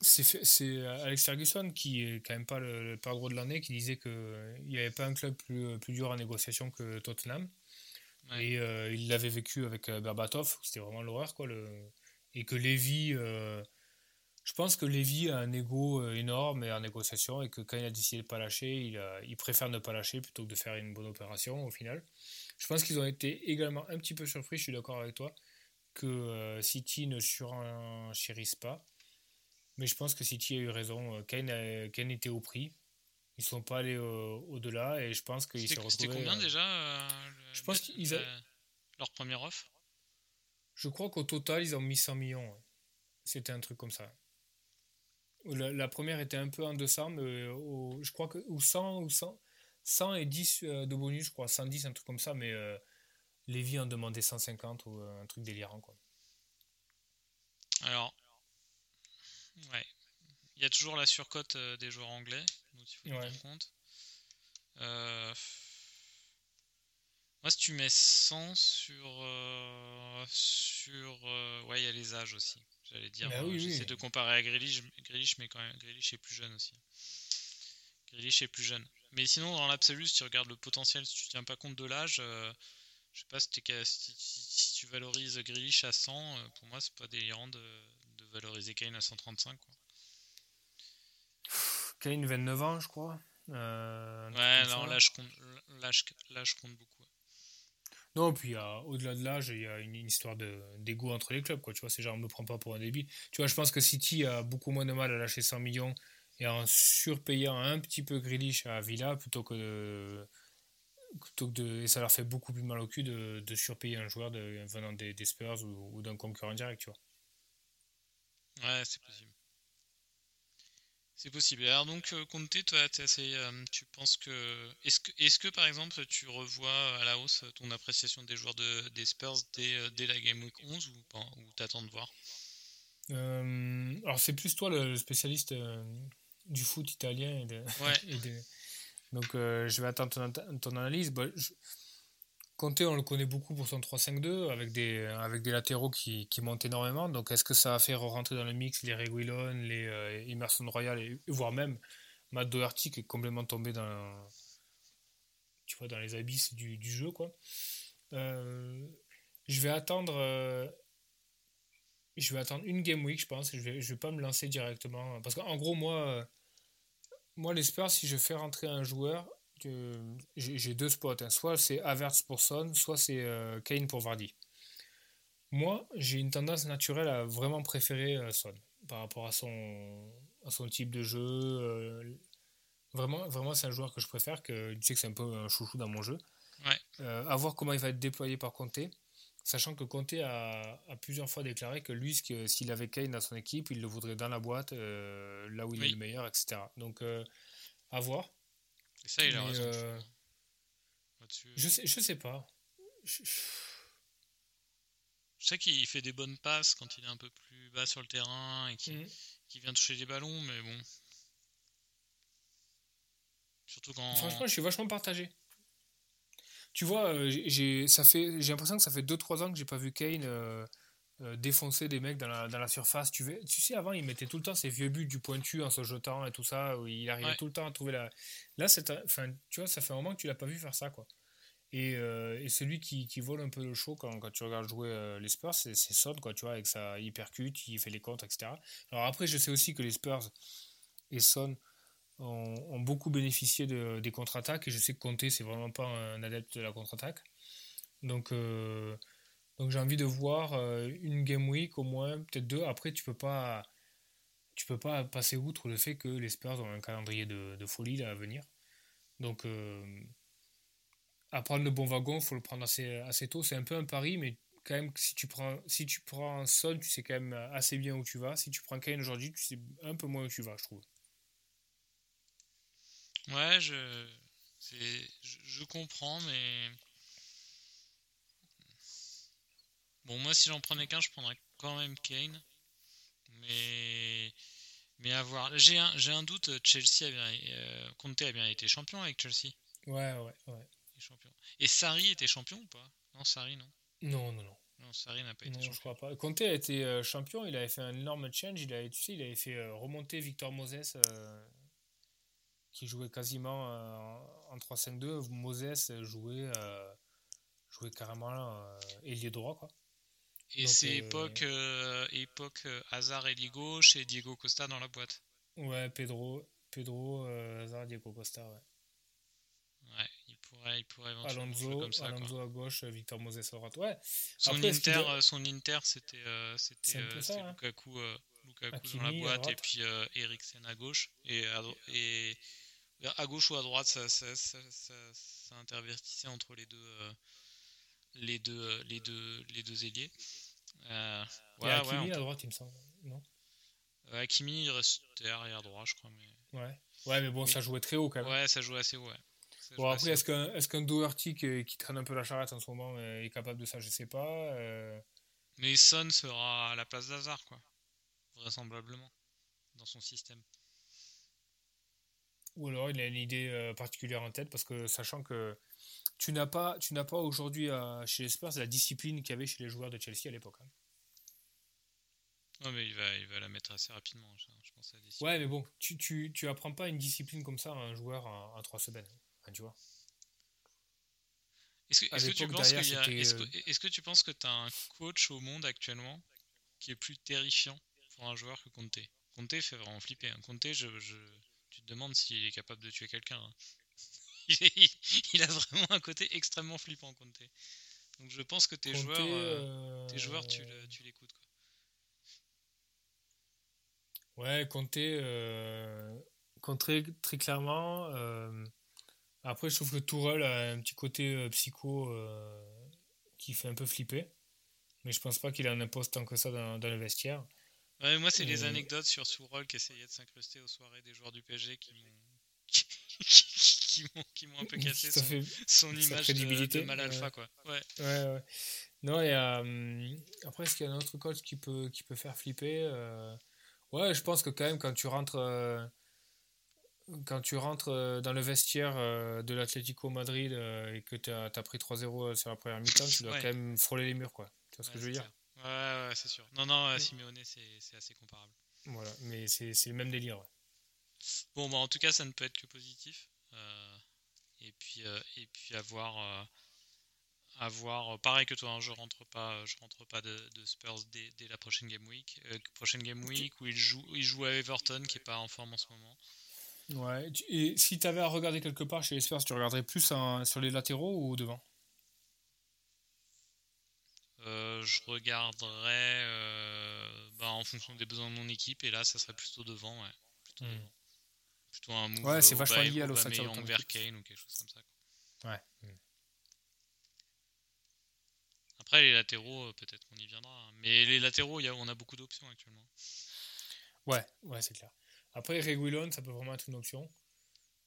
c'est Alex Ferguson qui est quand même pas le, le perdreau de l'année qui disait qu'il n'y avait pas un club plus, plus dur en négociation que Tottenham. Et euh, il l'avait vécu avec euh, Berbatov, c'était vraiment l'horreur. quoi. Le... Et que Lévy, euh, je pense que Lévy a un ego énorme et en négociation, et que quand il a décidé de ne pas lâcher, il, il, préfère ne pas lâcher plutôt que de faire une bonne opération au final. Je pense qu'ils ont été également un petit peu surpris, je suis d'accord avec toi, que City ne surenchérisse pas. Mais je pense que City a eu raison. Kane, Kane était au prix. Ils sont pas allés au-delà et je pense qu'ils se. C'était combien euh, déjà euh, Je pense qu'ils leur première offre? Je crois qu'au total ils ont mis 100 millions. C'était un truc comme ça. La, première était un peu en deçà, mais je crois que ou 100 ou 100, 100 et 10 euh, de bonus, je crois 110 un truc comme ça, mais euh, Lévi en demandait 150 ou un truc délirant quoi. Alors, ouais, il y a toujours la surcote des joueurs anglais il faut compte. Euh, moi, si tu mets 100 sur. Euh, sur euh, ouais, il y a les âges aussi. J'allais dire. Bah j'essaie de comparer à Grealish, Grealish, mais quand même, Grealish est plus jeune aussi. Grealish est plus jeune. Mais sinon, dans l'absolu, si tu regardes le potentiel, si tu tiens pas compte de l'âge, je sais pas si, si, tu valorises Grealish à 100, pour moi, c'est pas délirant de, de valoriser Kane à 135. Quoi. Kane, 29 ans, je crois. Euh, ouais, non, là je, compte, là, je, là, je compte beaucoup. Non, puis au-delà de l'âge, il y a une, histoire d'ego entre les clubs. Quoi. Tu vois, c'est genre, on ne me prend pas pour un débit. Tu vois, je pense que City a beaucoup moins de mal à lâcher 100 millions et en surpayant un petit peu Grealish à Villa plutôt que de, plutôt que de, et ça leur fait beaucoup plus mal au cul de, de surpayer un joueur de, venant des, des Spurs ou, d'un concurrent direct, tu vois. Ouais, c'est possible. C'est possible. Alors donc, euh, Conte, toi, assez, euh, tu penses que est-ce, que... est-ce que par exemple tu revois à la hausse ton appréciation des joueurs de... des Spurs dès, euh, dès la Game Week 11 ou pas Ou t'attends de voir? Alors c'est plus toi le spécialiste du foot italien et de, ouais. Donc euh, je vais attendre ton, analyse. Bah, Conte, on le connaît beaucoup pour son 3-5-2 avec des, avec des latéraux qui, qui montent énormément. Donc est-ce que ça va faire rentrer dans le mix les Reguilon, les euh, Emerson Royal, voire même Matt Doherty qui est complètement tombé dans, tu vois, dans les abysses du, du jeu. Quoi. Euh, je vais attendre. je vais attendre une game week, je pense. Je vais, vais pas me lancer directement. Parce qu'en gros, moi, moi, les si je fais rentrer un joueur, j'ai deux spots. Hein. Soit c'est Havertz pour Son, soit c'est euh, Kane pour Vardy. Moi, j'ai une tendance naturelle à vraiment préférer euh, Son par rapport à son, à son type de jeu. Euh, vraiment, vraiment c'est un joueur que je préfère, que tu sais que c'est un peu un chouchou dans mon jeu. Ouais. à voir comment il va être déployé par Conte. Sachant que Conte a, plusieurs fois déclaré que lui, s'il avait Kane dans son équipe, il le voudrait dans la boîte, euh, là où il est le meilleur, etc. Donc, euh, à voir. Ça, il a raison. Euh, je, sais, je sais pas. Je, sais qu'il fait des bonnes passes quand il est un peu plus bas sur le terrain et qu'il mm. vient toucher des ballons, mais bon. Surtout quand. Franchement, je suis vachement partagé. Tu vois, euh, j'ai ça fait j'ai l'impression que ça fait 2-3 ans que j'ai pas vu Kane euh, euh, défoncer des mecs dans la, dans la surface. Tu, veux, tu sais, avant, il mettait tout le temps ses vieux buts du pointu en se jetant et tout ça, où il arrivait tout le temps à trouver la. Là, c'est enfin, tu vois, ça fait un moment que tu l'as pas vu faire ça, quoi. Et, et celui qui, qui, vole un peu le show quand, quand tu regardes jouer les Spurs, c'est Son, quoi, tu vois, avec sa hypercute, il fait les comptes, etc. Alors après, je sais aussi que les Spurs et Son ont, beaucoup bénéficié de, des contre-attaques et je sais que Conte c'est vraiment pas un adepte de la contre-attaque. Donc, euh, donc j'ai envie de voir euh, une game week au moins, peut-être deux. Après, tu peux pas, tu peux pas passer outre le fait que les Spurs ont un calendrier de, folie à venir. Donc, euh, à prendre le bon wagon, faut le prendre assez, tôt. C'est un peu un pari, mais quand même, si tu prends, si tu prends sol, tu sais quand même assez bien où tu vas. Si tu prends Kane aujourd'hui, tu sais un peu moins où tu vas, je trouve. Ouais, je, je, comprends, mais. Bon, moi, si j'en prenais qu'un, je prendrais quand même Kane. Mais. Mais avoir. J'ai un, j'ai un doute, Chelsea a bien. Euh, Conte a bien été champion avec Chelsea. Ouais, ouais, ouais. champion. Et Sarri était champion ou pas? Non, Sarri, non. Non, non, non. Non, Sarri n'a pas été champion. je crois pas. Conte a été euh, champion, il avait fait un énorme change. Il avait, tu sais, il avait fait euh, remonter Victor Moses qui jouait quasiment en 3-5-2. Moses jouait, jouait carrément ailier droit. Quoi. Et c'est époque, époque Hazard et gauche et Diego Costa dans la boîte. Ouais, Pedro, Pedro Hazard, Diego Costa, ouais. Ouais, il pourrait, il pourrait éventuellement Alonso, comme ça, Alonso à gauche, Victor Moses à droite. Ouais. Son Inter, son Inter, c'était, c'était, hein. Lukaku, Lukaku dans la boîte et puis Eriksen à gauche et, et à gauche ou à droite, ça, ça, ça, ça intervertissait entre les deux, euh, les deux, euh, les deux, les deux ailiers. Euh, ouais, Hakimi à droite, il me semble, non? Hakimi, il restait arrière droit, je crois. Mais... Ouais. ouais, mais bon, ça jouait très haut quand même. Ouais, ça jouait assez haut, ouais. bon, après, est-ce qu'un est qu Doherty qui, qui, traîne un peu la charrette en ce moment est capable de ça? Je sais pas. Mais Son sera à la place d'Hazard, quoi. Vraisemblablement. Dans son système. Ou alors il a une idée euh, particulière en tête parce que sachant que tu n'as pas, tu n'as pas aujourd'hui euh, chez les Spurs la discipline qu'il y avait chez les joueurs de Chelsea à l'époque. Hein. Non mais il va, il va la mettre assez rapidement, je, pense. ouais, mais bon, tu, tu, tu apprends pas une discipline comme ça à un joueur en, trois semaines, tu vois. Est-ce que, est que, tu penses est-ce, que, tu penses que tu as un coach au monde actuellement qui est plus terrifiant pour un joueur que Conte? Conte fait vraiment flipper. Hein. Conte, je, tu te demandes s'il est capable de tuer quelqu'un. Hein. Il, a vraiment un côté extrêmement flippant, Conte. Donc je pense que tes joueurs, euh, tes joueurs, tu, tu l'écoutes. Ouais, Conte, euh, très, clairement. Euh, après, je trouve que Tourelle a un petit côté euh, psycho qui fait un peu flipper. Mais je pense pas qu'il en impose tant que ça dans, le vestiaire. Ouais, moi, c'est les anecdotes sur Tourelle qui essayait de s'incruster aux soirées des joueurs du PSG qui m'ont. qui m'ont un peu cassé son, son image de, de, mal alpha quoi. Ouais. ouais, ouais. Non, et après, est-ce qu'il y a un autre coach qui peut, qui peut faire flipper Ouais, je pense que quand même, quand tu rentres, euh, quand tu rentres euh, dans le vestiaire euh, de l'Atlético Madrid et que tu as, pris 3-0 sur la première mi-temps, tu dois quand même frôler les murs, quoi. Tu vois ce que je veux dire? Ouais, ouais, c'est sûr. Non, non, Simeone, c'est assez comparable. Voilà, mais c'est le même délire. Bon, bah, en tout cas, ça ne peut être que positif. Et puis, et puis avoir. Euh, pareil que toi, hein, je rentre pas, je rentre pas de, Spurs dès, la prochaine game week. Euh, prochaine game week où il joue, il joue à Everton qui est pas en forme en ce moment. Ouais. Et si tu avais à regarder quelque part chez les Spurs, tu regarderais plus sur les latéraux ou devant? Euh, Je regarderais bah, en fonction des besoins de mon équipe et là, ça serait plutôt devant. Ouais. Plutôt, hmm. Plutôt un move. Ouais, c'est vachement lié à l'ossature. vers Kane ou quelque chose comme ça. Ouais. Hmm. Après, les latéraux, euh, peut-être qu'on y viendra. Hein. Mais les latéraux, y a, on a beaucoup d'options actuellement. Ouais, ouais, c'est clair. Après, Reguilon, ça peut vraiment être une option.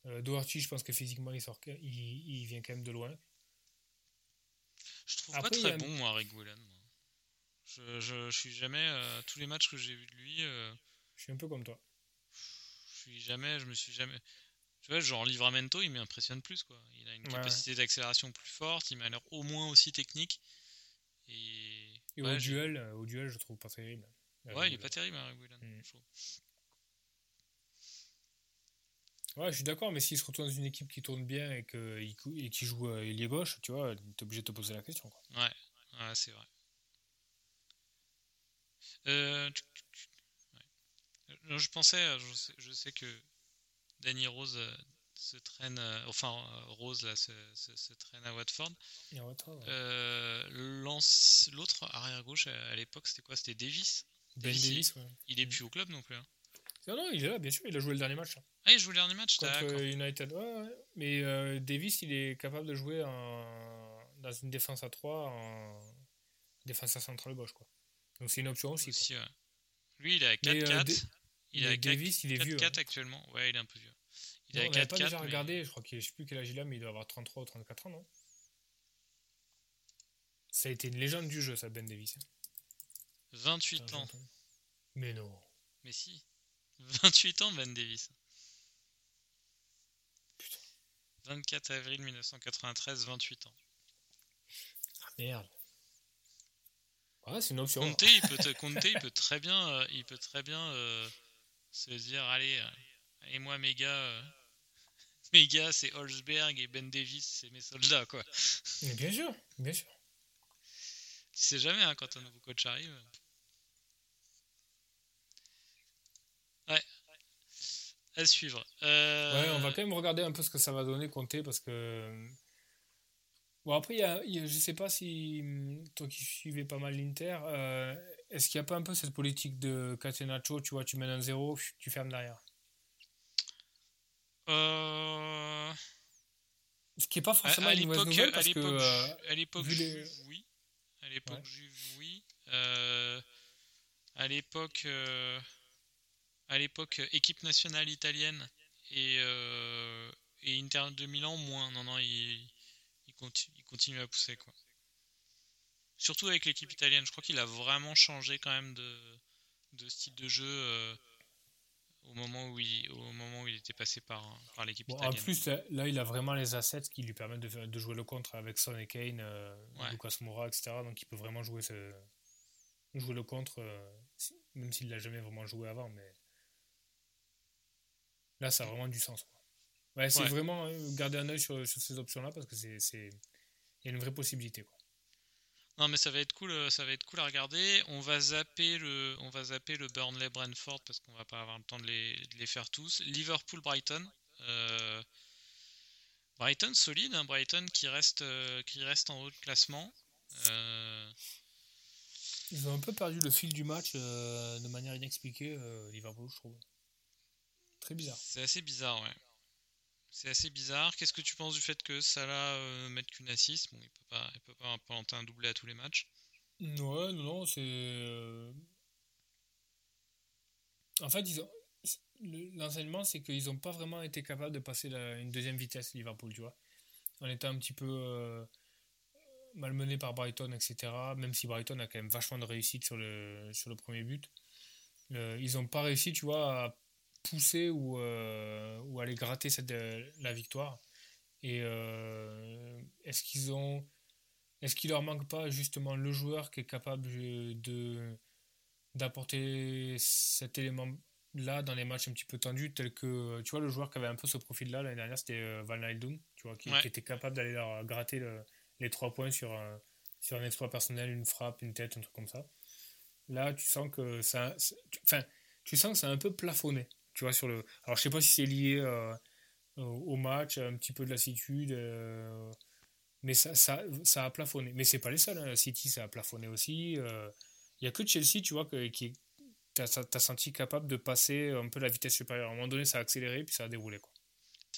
Euh, Doherty, je pense que physiquement, il, sort, il, vient quand même de loin. Je trouve pas très bon, moi, Reguilon. Je, je, suis jamais. Euh, tous les matchs que j'ai vus de lui. Euh, je suis un peu comme toi. Suis jamais. Je me suis jamais. Tu vois, genre Livramento, il m'impressionne plus, quoi. Il a une capacité d'accélération plus forte, il m'a l'air au moins aussi technique. Et, au, duel, euh, au duel, je trouve pas terrible. Ouais, il est pas terrible, hein, mm. Ouais, je suis d'accord, mais s'il se retrouve dans une équipe qui tourne bien et qu'il qui joue euh, ailier gauche, tu vois, t'es obligé de te poser la question. Quoi. Ouais, ouais c'est vrai. Euh, je pensais, je sais, je sais que Danny Rose se traîne, euh, enfin euh, Rose là se, se, traîne à Watford. Euh, l'autre arrière gauche à, l'époque c'était quoi? C'était Davis. Ben Davis, il, est plus au club non plus. Hein. Non, non, il est là, bien sûr, il a joué le dernier match. Hein. Ah, il joue le dernier match Contre United, ouais, Mais Davis, il est capable de jouer dans une défense à 3 en défense à centrale gauche. Quoi. Donc c'est une option aussi. aussi Lui, il est à 4-4. Il à Davis, il est vieux. 4 hein. actuellement. Ouais, il est un peu vieux. Il non, a pas déjà regardé, je crois qu'il je sais plus quel âge il a, mais il doit avoir 33 ou 34 ans, non? Ça a été une légende du jeu, ça, Ben Davis. 28 ans. Mais non. Mais si. 28 ans, Ben Davis. Putain. 24 avril 1993, 28 ans. Ah merde. Ah, c'est une option. Conte, il peut, il peut très bien, euh, il peut très bien euh, se dire allez, euh, et moi mes gars, mes gars, c'est Holzberg et Ben Davis, c'est mes soldats, quoi. Mais bien sûr, bien sûr. Tu sais jamais hein, quand un nouveau coach arrive. Ouais. À suivre. Euh, ouais, on va quand même regarder un peu ce que ça va donner, compter, parce que. Bon, après, y y a, je sais pas si. Toi qui suivais pas mal l'Inter, euh, est-ce qu'il n'y a pas un peu cette politique de Catenaccio, tu vois, tu mènes un zéro, tu fermes derrière? Euh... Ce qui n'est pas forcément à, une mauvaise nouvelle parce que... Euh, à l'époque, oui. À l'époque, oui. Euh, à l'époque... Euh, à l'époque, équipe nationale italienne et, et Inter de Milan, moins. Non, non, il, il, continue, il continue à pousser, quoi. Surtout avec l'équipe italienne. Je crois qu'il a vraiment changé quand même de, de style de jeu au moment où il, au moment où il était passé par, par l'équipe italienne. En plus, là, il a vraiment les assets qui lui permettent de, de jouer le contre avec Son et Kane, euh, Lucas Moura, etc. Donc il peut vraiment jouer, ce, jouer le contre, euh, même s'il l'a jamais vraiment joué avant. Mais là, ça a vraiment du sens. Ouais, c'est vraiment euh, garder un œil sur, sur ces options-là parce que c'est, il y a une vraie possibilité. Quoi. Non, mais ça va être cool, ça va être cool à regarder. On va zapper le, on va zapper le Burnley Brentford parce qu'on va pas avoir le temps de les, de les faire tous. Liverpool Brighton. Euh, Brighton solide, hein, Brighton qui reste, euh, qui reste en haut de classement. Euh, Ils ont un peu perdu le fil du match de manière inexpliquée, Liverpool, je trouve. Très bizarre. C'est assez bizarre, ouais. C'est assez bizarre. Qu'est-ce que tu penses du fait que Salah euh, mette qu'une assist? Il peut pas, il peut pas planter un doublé à tous les matchs. Ouais, non, non, c'est. Euh, en fait, ils ont... l'enseignement, c'est qu'ils n'ont pas vraiment été capables de passer une deuxième vitesse, Liverpool, tu vois. On était un petit peu euh, malmené par Brighton, etc. Même si Brighton a quand même vachement de réussite sur le, sur le premier but. ils n'ont pas réussi, tu vois, à pousser ou, euh, ou aller gratter cette, euh, la victoire. Et euh, est-ce qu'ils ont. Est-ce qu'il leur manque pas justement le joueur qui est capable de d'apporter cet élément là dans les matchs un petit peu tendus tels que tu vois le joueur qui avait un peu ce profil là l'année dernière c'était Van Nildum tu vois qui, était capable d'aller leur gratter les trois points sur un, sur un exploit personnel une frappe une tête un truc comme ça là tu sens que ça enfin tu sens que c'est un peu plafonné tu vois, sur le. Alors, je sais pas si c'est lié euh, au match, un petit peu de lassitude, euh, mais ça, ça, ça, a plafonné. Mais c'est pas les seuls. Hein. City, ça a plafonné aussi. Il euh, y a que Chelsea, tu vois, que, qui t'as as senti capable de passer un peu la vitesse supérieure. À un moment donné, ça a accéléré, puis ça a déroulé. Quoi.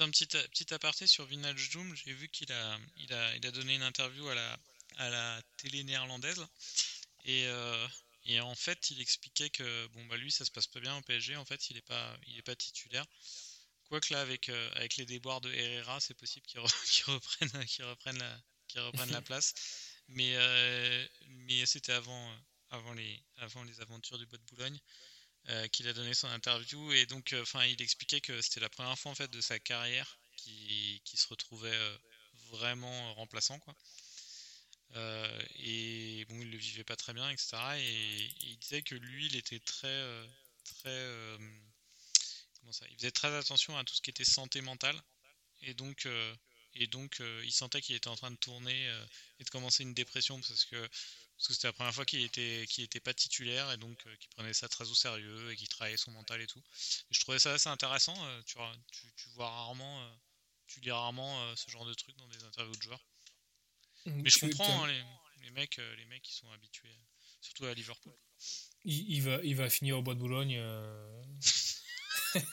Un petit, petit aparté sur Vinage Doom, j'ai vu qu'il a, il a, il a donné une interview à la, à la télé néerlandaise. Et et en fait, il expliquait que bon bah lui ça se passe pas bien au PSG. En fait, il est pas il est pas titulaire. Quoique là avec euh, avec les déboires de Herrera, c'est possible qu'il reprenne reprenne la reprenne la place. Mais euh, mais c'était avant avant les avant les aventures du Bois de Boulogne. Euh, qu'il a donné son interview et donc enfin il expliquait que c'était la première fois en fait de sa carrière qui, qui se retrouvait vraiment remplaçant quoi euh, et bon, il le vivait pas très bien, etc. Et, il disait que lui, il était très, euh, très, euh, comment ça Il faisait très attention à tout ce qui était santé mentale. Et donc, et donc, il sentait qu'il était en train de tourner et de commencer une dépression parce que parce que c'était la première fois qu'il était qu'il pas titulaire et donc qu'il prenait ça très au sérieux et qu'il travaillait son mental et tout. Je trouvais ça assez intéressant. tu, tu, vois rarement, tu lis rarement ce genre de trucs dans des interviews de joueurs. Mais je comprends hein, les, les, mecs, euh, les mecs qui sont habitués, surtout à Liverpool. Il, il, va, il va finir au bois de Boulogne. Euh...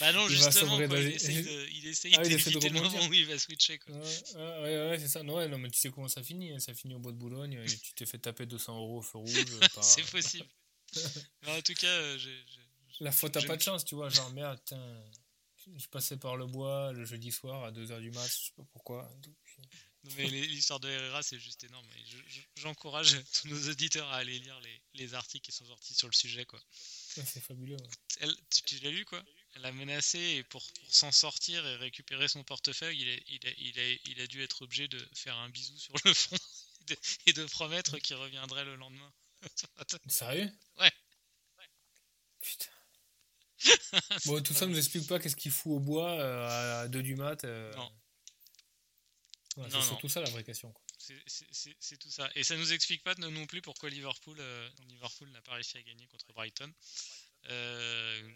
bah non, il justement, quoi, il essaye de, il essaye ah, d'éviter le moment où il va switcher. Quoi. Ouais, ouais, ouais c'est ça. Non, ouais, non, mais tu sais comment ça finit. Hein. Ça finit au bois de Boulogne. Et tu t'es fait taper 200 euros au feu rouge. Euh, par... c'est possible. en tout cas, euh, j'ai. La faute, t'as pas de chance, tu vois. Genre, merde, je passais par le bois le jeudi soir à 2h du mat, je sais pas pourquoi. Donc, mais l'histoire de Herrera, c'est juste énorme. J'encourage tous nos auditeurs à aller lire les, les, articles qui sont sortis sur le sujet. quoi. c'est fabuleux. Elle, tu, l'as lu, quoi? Elle a menacé et pour, pour s'en sortir et récupérer son portefeuille, il a, il, a, il, a, il a dû être obligé de faire un bisou sur le front et de, promettre qu'il reviendrait le lendemain. Sérieux? Ouais. Putain. bon, tout ça ne nous explique pas qu'est-ce qu'il fout au bois euh, à 2 du mat. Euh... Non c'est surtout ça la vraie question. C'est tout ça. Et ça nous explique pas non plus pourquoi Liverpool, euh, Liverpool n'a pas réussi à gagner contre Brighton. Euh,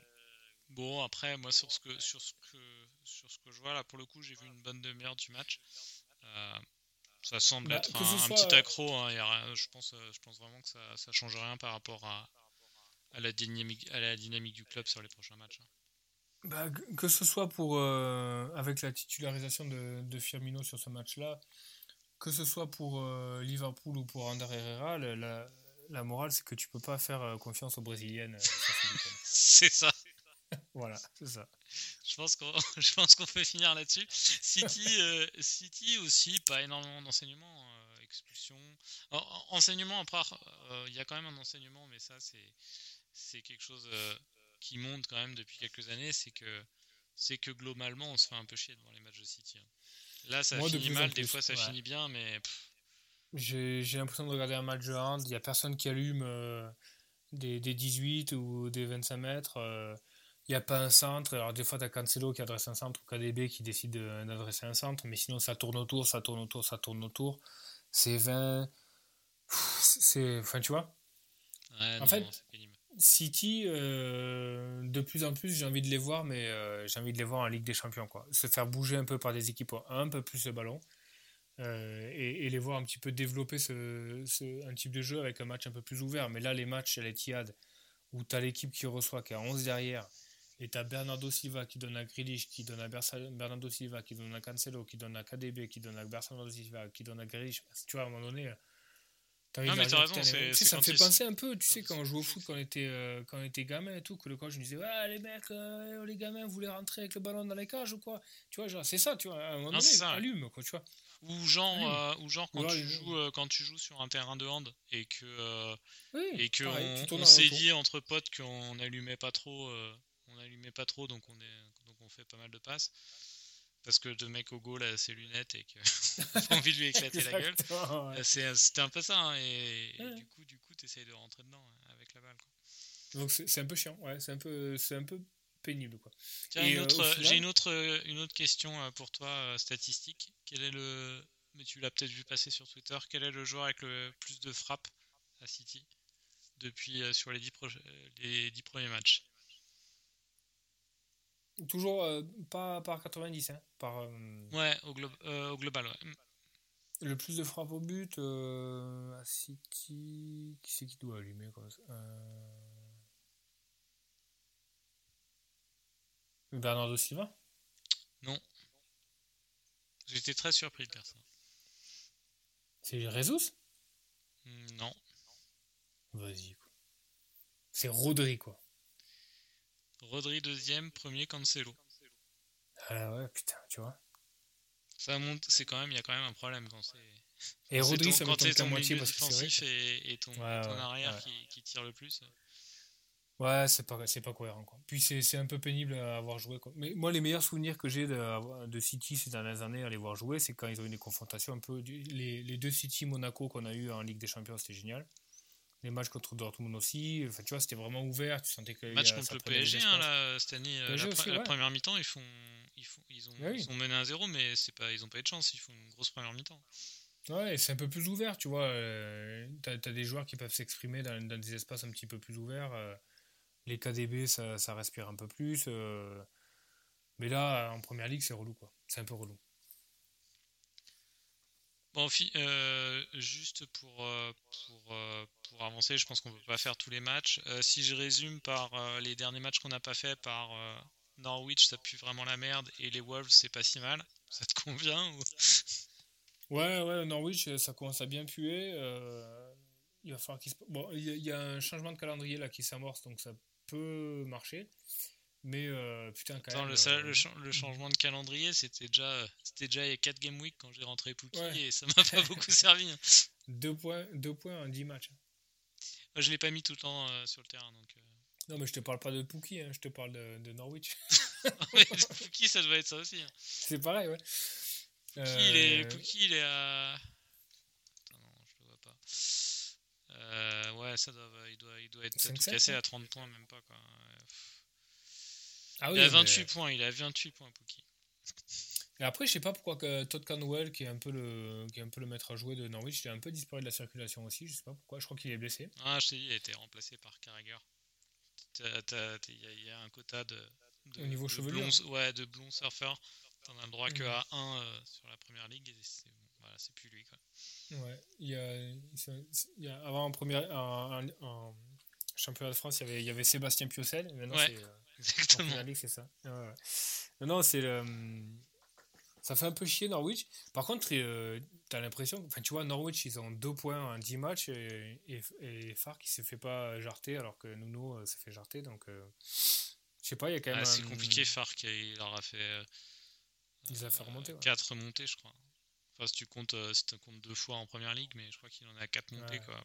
bon, après, moi, sur ce, que, sur, ce que, sur ce que je vois, là, pour le coup, j'ai vu une bonne demi-heure du match. Euh, ça semble bah, être un, petit accro. Hein, je, pense, je pense vraiment que ça ne change rien par rapport à, à, la dynamique, à la dynamique du club sur les prochains matchs. Hein. Bah, que ce soit pour euh, avec la titularisation de, de, Firmino sur ce match-là, que ce soit pour euh, Liverpool ou pour Ander Herrera, la, la morale c'est que tu peux pas faire euh, confiance aux Brésiliennes. c'est ça. voilà, c'est ça. Je pense qu'on je pense qu'on peut finir là-dessus. City City aussi pas énormément d'enseignements expulsion. enseignement après il y a quand même un enseignement mais ça c'est c'est quelque chose qui monte quand même depuis quelques années, c'est que c'est que globalement on se fait un peu chier devant les matchs de City. Hein. Là ça finit mal, des fois ça finit bien, mais j'ai l'impression de regarder un match de hand, il n'y a personne qui allume euh, des, des, 18 ou des 25 mètres. Euh, il n'y a pas un centre. Alors, des fois, tu as Cancelo qui adresse un centre ou KDB qui décide d'adresser un centre, mais sinon, ça tourne autour, ça tourne autour, ça tourne autour. c'est 20. C'est. Enfin, tu vois Ouais, En non, fait. City, euh, de plus en plus, j'ai envie de les voir, mais euh, j'ai envie de les voir en Ligue des Champions. Quoi. Se faire bouger un peu par des équipes un peu plus le ballon euh, et, les voir un petit peu développer ce, un type de jeu avec un match un peu plus ouvert. Mais là, les matchs à l'Etihad, où tu as l'équipe qui reçoit, qui a 11 derrière, et tu as Bernardo Silva qui donne à Grealish, qui donne à Bernardo Silva, qui donne à Cancelo, qui donne à KDB, qui donne à Bernardo Silva, qui donne à Grealish. Tu vois, à un moment donné. Non, mais t'as raison, tu sais, ça me fait penser un peu, tu sais, quand on jouait au foot, quand on était, euh, quand on était gamin et tout, que le coach nous disait, ouais, les mecs, euh, les gamins, vous voulez rentrer avec le ballon dans les cages ou quoi? Tu vois, genre, c'est ça, tu vois, à un moment Non, donné, ça, allume, quoi, tu vois. Ou genre, euh, ou genre quand, Ou tu joues, quand tu joues sur un terrain de hand et que, Oui, et que pareil, on, s'est dit entre potes qu'on n'allumait pas trop, on allumait pas trop, donc on est, donc on fait pas mal de passes. Parce que le mec au goal a ses lunettes et que envie de lui éclater la gueule. Ouais. Euh, c'est- C'était un peu ça, hein, et, du coup, du coup, t'essayes de rentrer dedans euh, avec la balle. quoi. Donc, c'est un peu chiant, ouais, c'est un peu, c'est un peu pénible, quoi. Euh, final- j'ai une autre, euh, une autre question pour toi, statistique. Quel est le, mais tu l'as peut-être vu passer sur Twitter, quel est le joueur avec le plus de frappes à City depuis sur les dix, proche- euh, les dix premiers matchs? Toujours euh, pas par 90, hein, par euh, Ouais, au, glo- euh, au global, ouais. Le plus de frappes au but à City. Qui c'est qui doit allumer comme ça Bernardo Silva? J'étais très surpris de dire ça. C'est Jesus? Mm, Non. Vas-y, quoi. C'est Rodri, quoi. Rodri deuxième, premier Cancelo. Ah ouais, putain, tu vois. Ça monte, c'est quand même, il y a quand même un problème quand c'est. Et Rodri, ça qu'à ton moitié parce que c'est vrai. et, et ton, Ouais, ton ouais, arrière ouais. Qui, qui tire le plus. Ouais, c'est pas, c'est pas cohérent, quoi. Puis c'est c'est un peu pénible à avoir joué, quoi. Mais moi, les meilleurs souvenirs que j'ai de, de City ces dernières années à les voir jouer, c'est quand ils ont eu des confrontations un peu. Les, les deux City Monaco qu'on a eu en Ligue des Champions, c'était génial. Les matchs contre Dortmund aussi, enfin, tu vois, c'était vraiment ouvert. Tu sentais que. Match contre le PSG, hein, là, cette année, euh, PSG la, aussi, pre- la ouais. première mi-temps, ils font, ils font, ils ont, Ah oui. ils ont mené un 0 mais c'est pas, ils ont pas eu de chance, ils font une grosse première mi-temps. Ouais, c'est un peu plus ouvert, tu vois. euh, T'as as des joueurs qui peuvent s'exprimer dans, dans des espaces un petit peu plus ouverts. euh, les KDB, ça, ça respire un peu plus. euh, mais là, en première ligue, c'est relou, quoi. C'est un peu relou. Fi- euh, juste pour, euh, pour, euh, pour avancer, je pense qu'on peut pas faire tous les matchs. Si je résume par les derniers matchs qu'on n'a pas fait, par Norwich, ça pue vraiment la merde, et les Wolves, c'est pas si mal. Ça te convient ou... Ouais, ouais, Norwich, ça commence à bien puer. il va falloir qu'il se... Bon, il y a un changement de calendrier là qui s'amorce, donc ça peut marcher. Mais euh, putain, quand Attends, même. le, euh, le, cha- le changement de calendrier, c'était déjà, c'était déjà il y a 4 game week quand j'ai rentré Pookie, Ouais. et ça m'a pas beaucoup servi. hein. deux, points, deux points en 10 matchs. Moi, je l'ai pas mis tout le temps euh, sur le terrain, donc... euh, Non, mais je te parle pas de Pookie, hein, je te parle de, de Norwich. Ouais, Pookie, ça doit être ça aussi. hein. c'est pareil, ouais. Pookie, il est, Euh, Pookie, il est à. Attends, non, je le vois pas. Euh, ouais, ça doit, il doit, il doit être tout 5-7, cassé à 30 points, même pas quoi. Pff. Ah il a mais- 28 points, il a 28 points, Pookie. Et après, je sais pas pourquoi que Todd Canwell, qui est un peu le, qui est un peu le maître à jouer de Norwich, il a un peu disparu de la circulation aussi. Je sais pas pourquoi. Je crois qu'il est blessé. Ah, je t'ai dit, il a été remplacé par Carragher. Il y, a- il y a un quota de. de Au niveau de chevelure. blond- Ouais, de blond surfeur. T'en as le droit que Mhm. à 1 sur la première ligue, c'est voilà, c'est plus lui quoi. Ouais. Il y a, il y a- avant en première, en- en championnat de France, il y avait, il y avait Sébastien Piocel. Maintenant, Ouais. c'est euh, en Exactement. ligue, c'est ça. Non, non, c'est le. Ça fait un peu chier Norwich. Par contre, euh, t'as l'impression. Enfin, tu vois, Norwich, ils ont deux points en 10 matchs et, et, et Fark, il se fait pas jarter alors que Nuno euh, se fait jarter. Donc, euh, je sais pas, il y a quand même. Ah, c'est un- compliqué, Fark, il leur a fait. euh, Il a fait remonter. ouais. 4 montées, je crois. Enfin, si tu comptes, euh, si tu comptes deux fois en première ligue, mais je crois qu'il en a 4 montées, Ouais. quoi.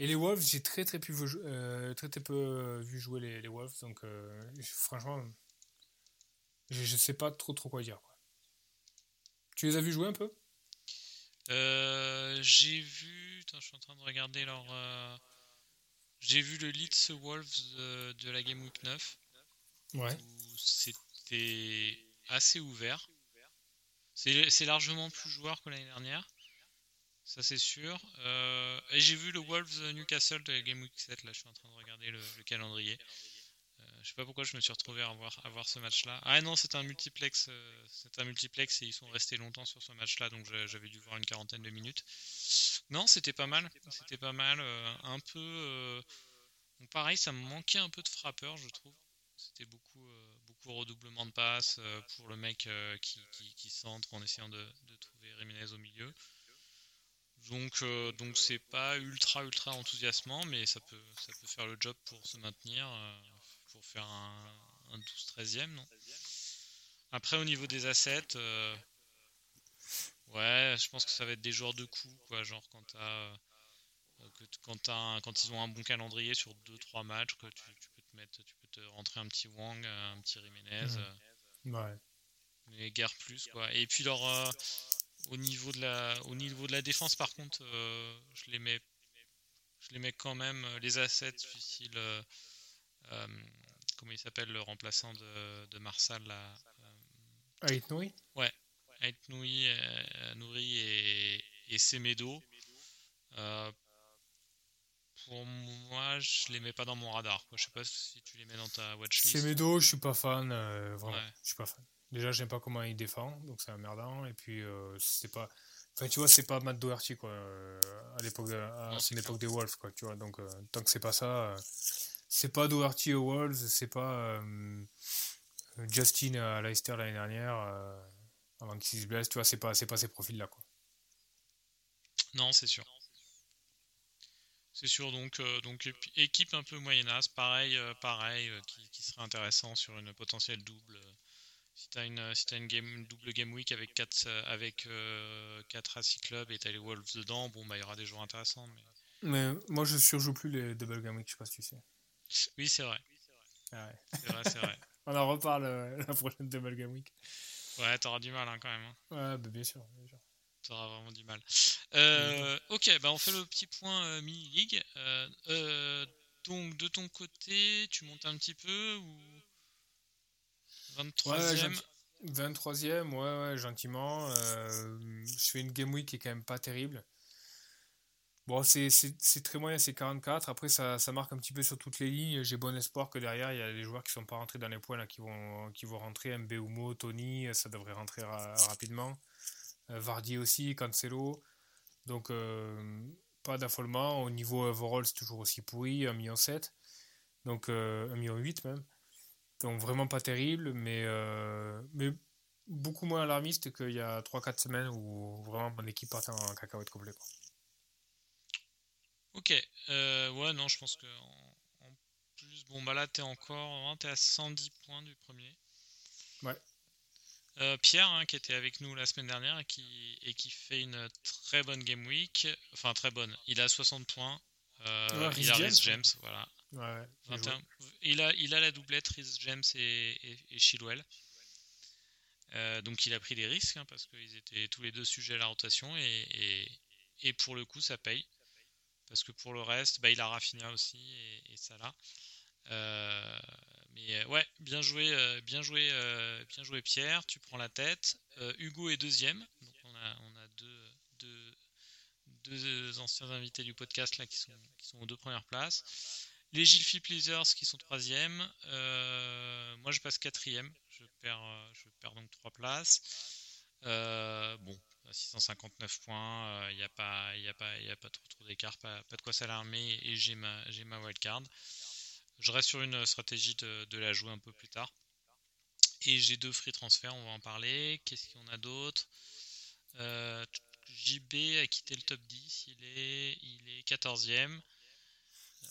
Et les Wolves, j'ai très très, peu vu, euh, très, très peu euh, vu jouer les, les Wolves. Donc, euh, franchement, je, je sais pas trop trop quoi dire. quoi. Tu les as vus jouer un peu? Euh, j'ai vu. Attends, je suis en train de regarder leur. J'ai vu le Leeds Wolves de, de la Game Week 9, Ouais. où c'était assez ouvert. C'est largement plus joueur que l'année dernière. Ça, c'est sûr. Euh, j'ai vu le Wolves Newcastle de Game Week 7. Là, je suis en train de regarder le, calendrier. Euh, je sais pas pourquoi je me suis retrouvé à voir, ce match-là. Ah non, c'est un multiplex. Euh, c'est un multiplex et ils sont restés longtemps sur ce match-là. Donc j'avais dû voir une quarantaine de minutes. Non, c'était pas mal. C'était pas mal. un peu. pareil, ça me manquait un peu de frappeur, je trouve. C'était beaucoup, beaucoup redoublement de passes pour le mec qui, qui, centre en essayant de, de trouver Jiménez au milieu. Donc, euh, donc c'est pas ultra ultra enthousiasmant, mais ça peut, ça peut faire le job pour se maintenir, euh, pour faire un, 12-13e, non? Après, au niveau des assets, euh, ouais, je pense que ça va être des joueurs de coups, quoi, genre quand t'as quand, quand ils ont un bon calendrier sur 2-3 matchs, que tu, peux te mettre, tu peux te rentrer un petit Wang, un petit Jiménez. Ouais. Mais guère plus, quoi. Et puis leur au niveau de la, au niveau de la défense, par contre, euh, je les mets, je les mets quand même euh, les assets du style, euh, comment il s'appelle le remplaçant de, de Marsal là. Noui. Ouais, Ait Nouri et, et Semedo. pour moi, je les mets pas dans mon radar. Quoi. Je sais pas si tu les mets dans ta watchlist. Semedo, je suis pas fan. vraiment, je suis pas fan. Déjà, j'aime pas comment il défend, donc c'est emmerdant. Et puis, euh, c'est pas. Enfin, tu vois, c'est pas Matt Doherty, quoi, euh, à l'époque à l'époque des Wolves, quoi, tu vois. Donc, euh, tant que c'est pas ça, c'est pas Doherty aux Wolves, c'est pas Justin à Leicester l'année dernière, avant qu'il se blesse, tu vois, c'est pas, c'est pas ces profils-là, quoi. Non, c'est sûr. C'est sûr, donc, donc équipe un peu moyennasse, pareil, pareil qui, qui, serait intéressant sur une potentielle double si tu as une, si as une game, double game week avec 4 avec, euh, quatre AC Club et tu as les Wolves dedans, bon, bah, il y aura des joueurs intéressants. Mais... mais moi, je surjoue plus les double game week, je sais pas si tu sais. Oui, c'est vrai. Ah ouais. C'est vrai, c'est vrai. On en reparle euh, la prochaine double game week. Ouais, t'auras du mal hein, quand même. Hein. Ouais, bah, bien sûr. Bien sûr. T'auras vraiment du mal. Euh, ok, bah on fait le petit point mini-league. donc, de ton côté, tu montes un petit peu ou 23ème 23ème, ouais, ouais, gentiment. Euh, je fais une game week qui est quand même pas terrible. Bon, c'est très moyen, c'est 44. Après, ça, marque un petit peu sur toutes les lignes. J'ai bon espoir que derrière, il y a des joueurs qui sont pas rentrés dans les points qui, vont, rentrer. Mbeumo, Tony, ça devrait rentrer rapidement. Euh, Vardy aussi, Cancelo. Donc, euh, pas d'affolement. Au niveau overall, c'est toujours aussi pourri, 1,7 million. Donc, 1,8 million même. Donc vraiment pas terrible, mais, euh, mais beaucoup moins alarmiste qu'il y a 3-4 semaines où vraiment mon équipe partait en cacahuète complet. Quoi. Ok, euh, ouais, non, je pense que en, plus, bon, bah là, t'es encore, t'es à 110 points du premier. Ouais. Euh, Pierre, hein, qui était avec nous la semaine dernière et qui, et qui fait une très bonne game week, enfin très bonne, il a 60 points. il a Rhys James, voilà. Il, a, il a la doublette Rhys James et, et, Chilwell. Euh, donc il a pris des risques hein, parce qu'ils étaient tous les deux sujets à la rotation et, et, pour le coup ça paye. Parce que pour le reste, bah, il a Rafinha aussi et, ça là. Euh, mais euh, ouais, bien joué, bien joué, bien joué Pierre. Tu prends la tête. Hugo est deuxième. Donc on a, on a deux, deux, deux, anciens invités du podcast là qui sont, qui sont aux deux premières places. Les Gilfi Pleasers qui sont troisième. Euh, moi je passe quatrième. Je perds, euh, donc trois places. Euh, bon, 659 points, il n'y a pas, trop, trop d'écart, pas, de quoi s'alarmer et j'ai ma, wildcard. Je reste sur une stratégie de, la jouer un peu plus tard. Et j'ai deux free transferts, on va en parler. Qu'est-ce en a d'autre? JB a quitté le top 10, il est, il est 14e.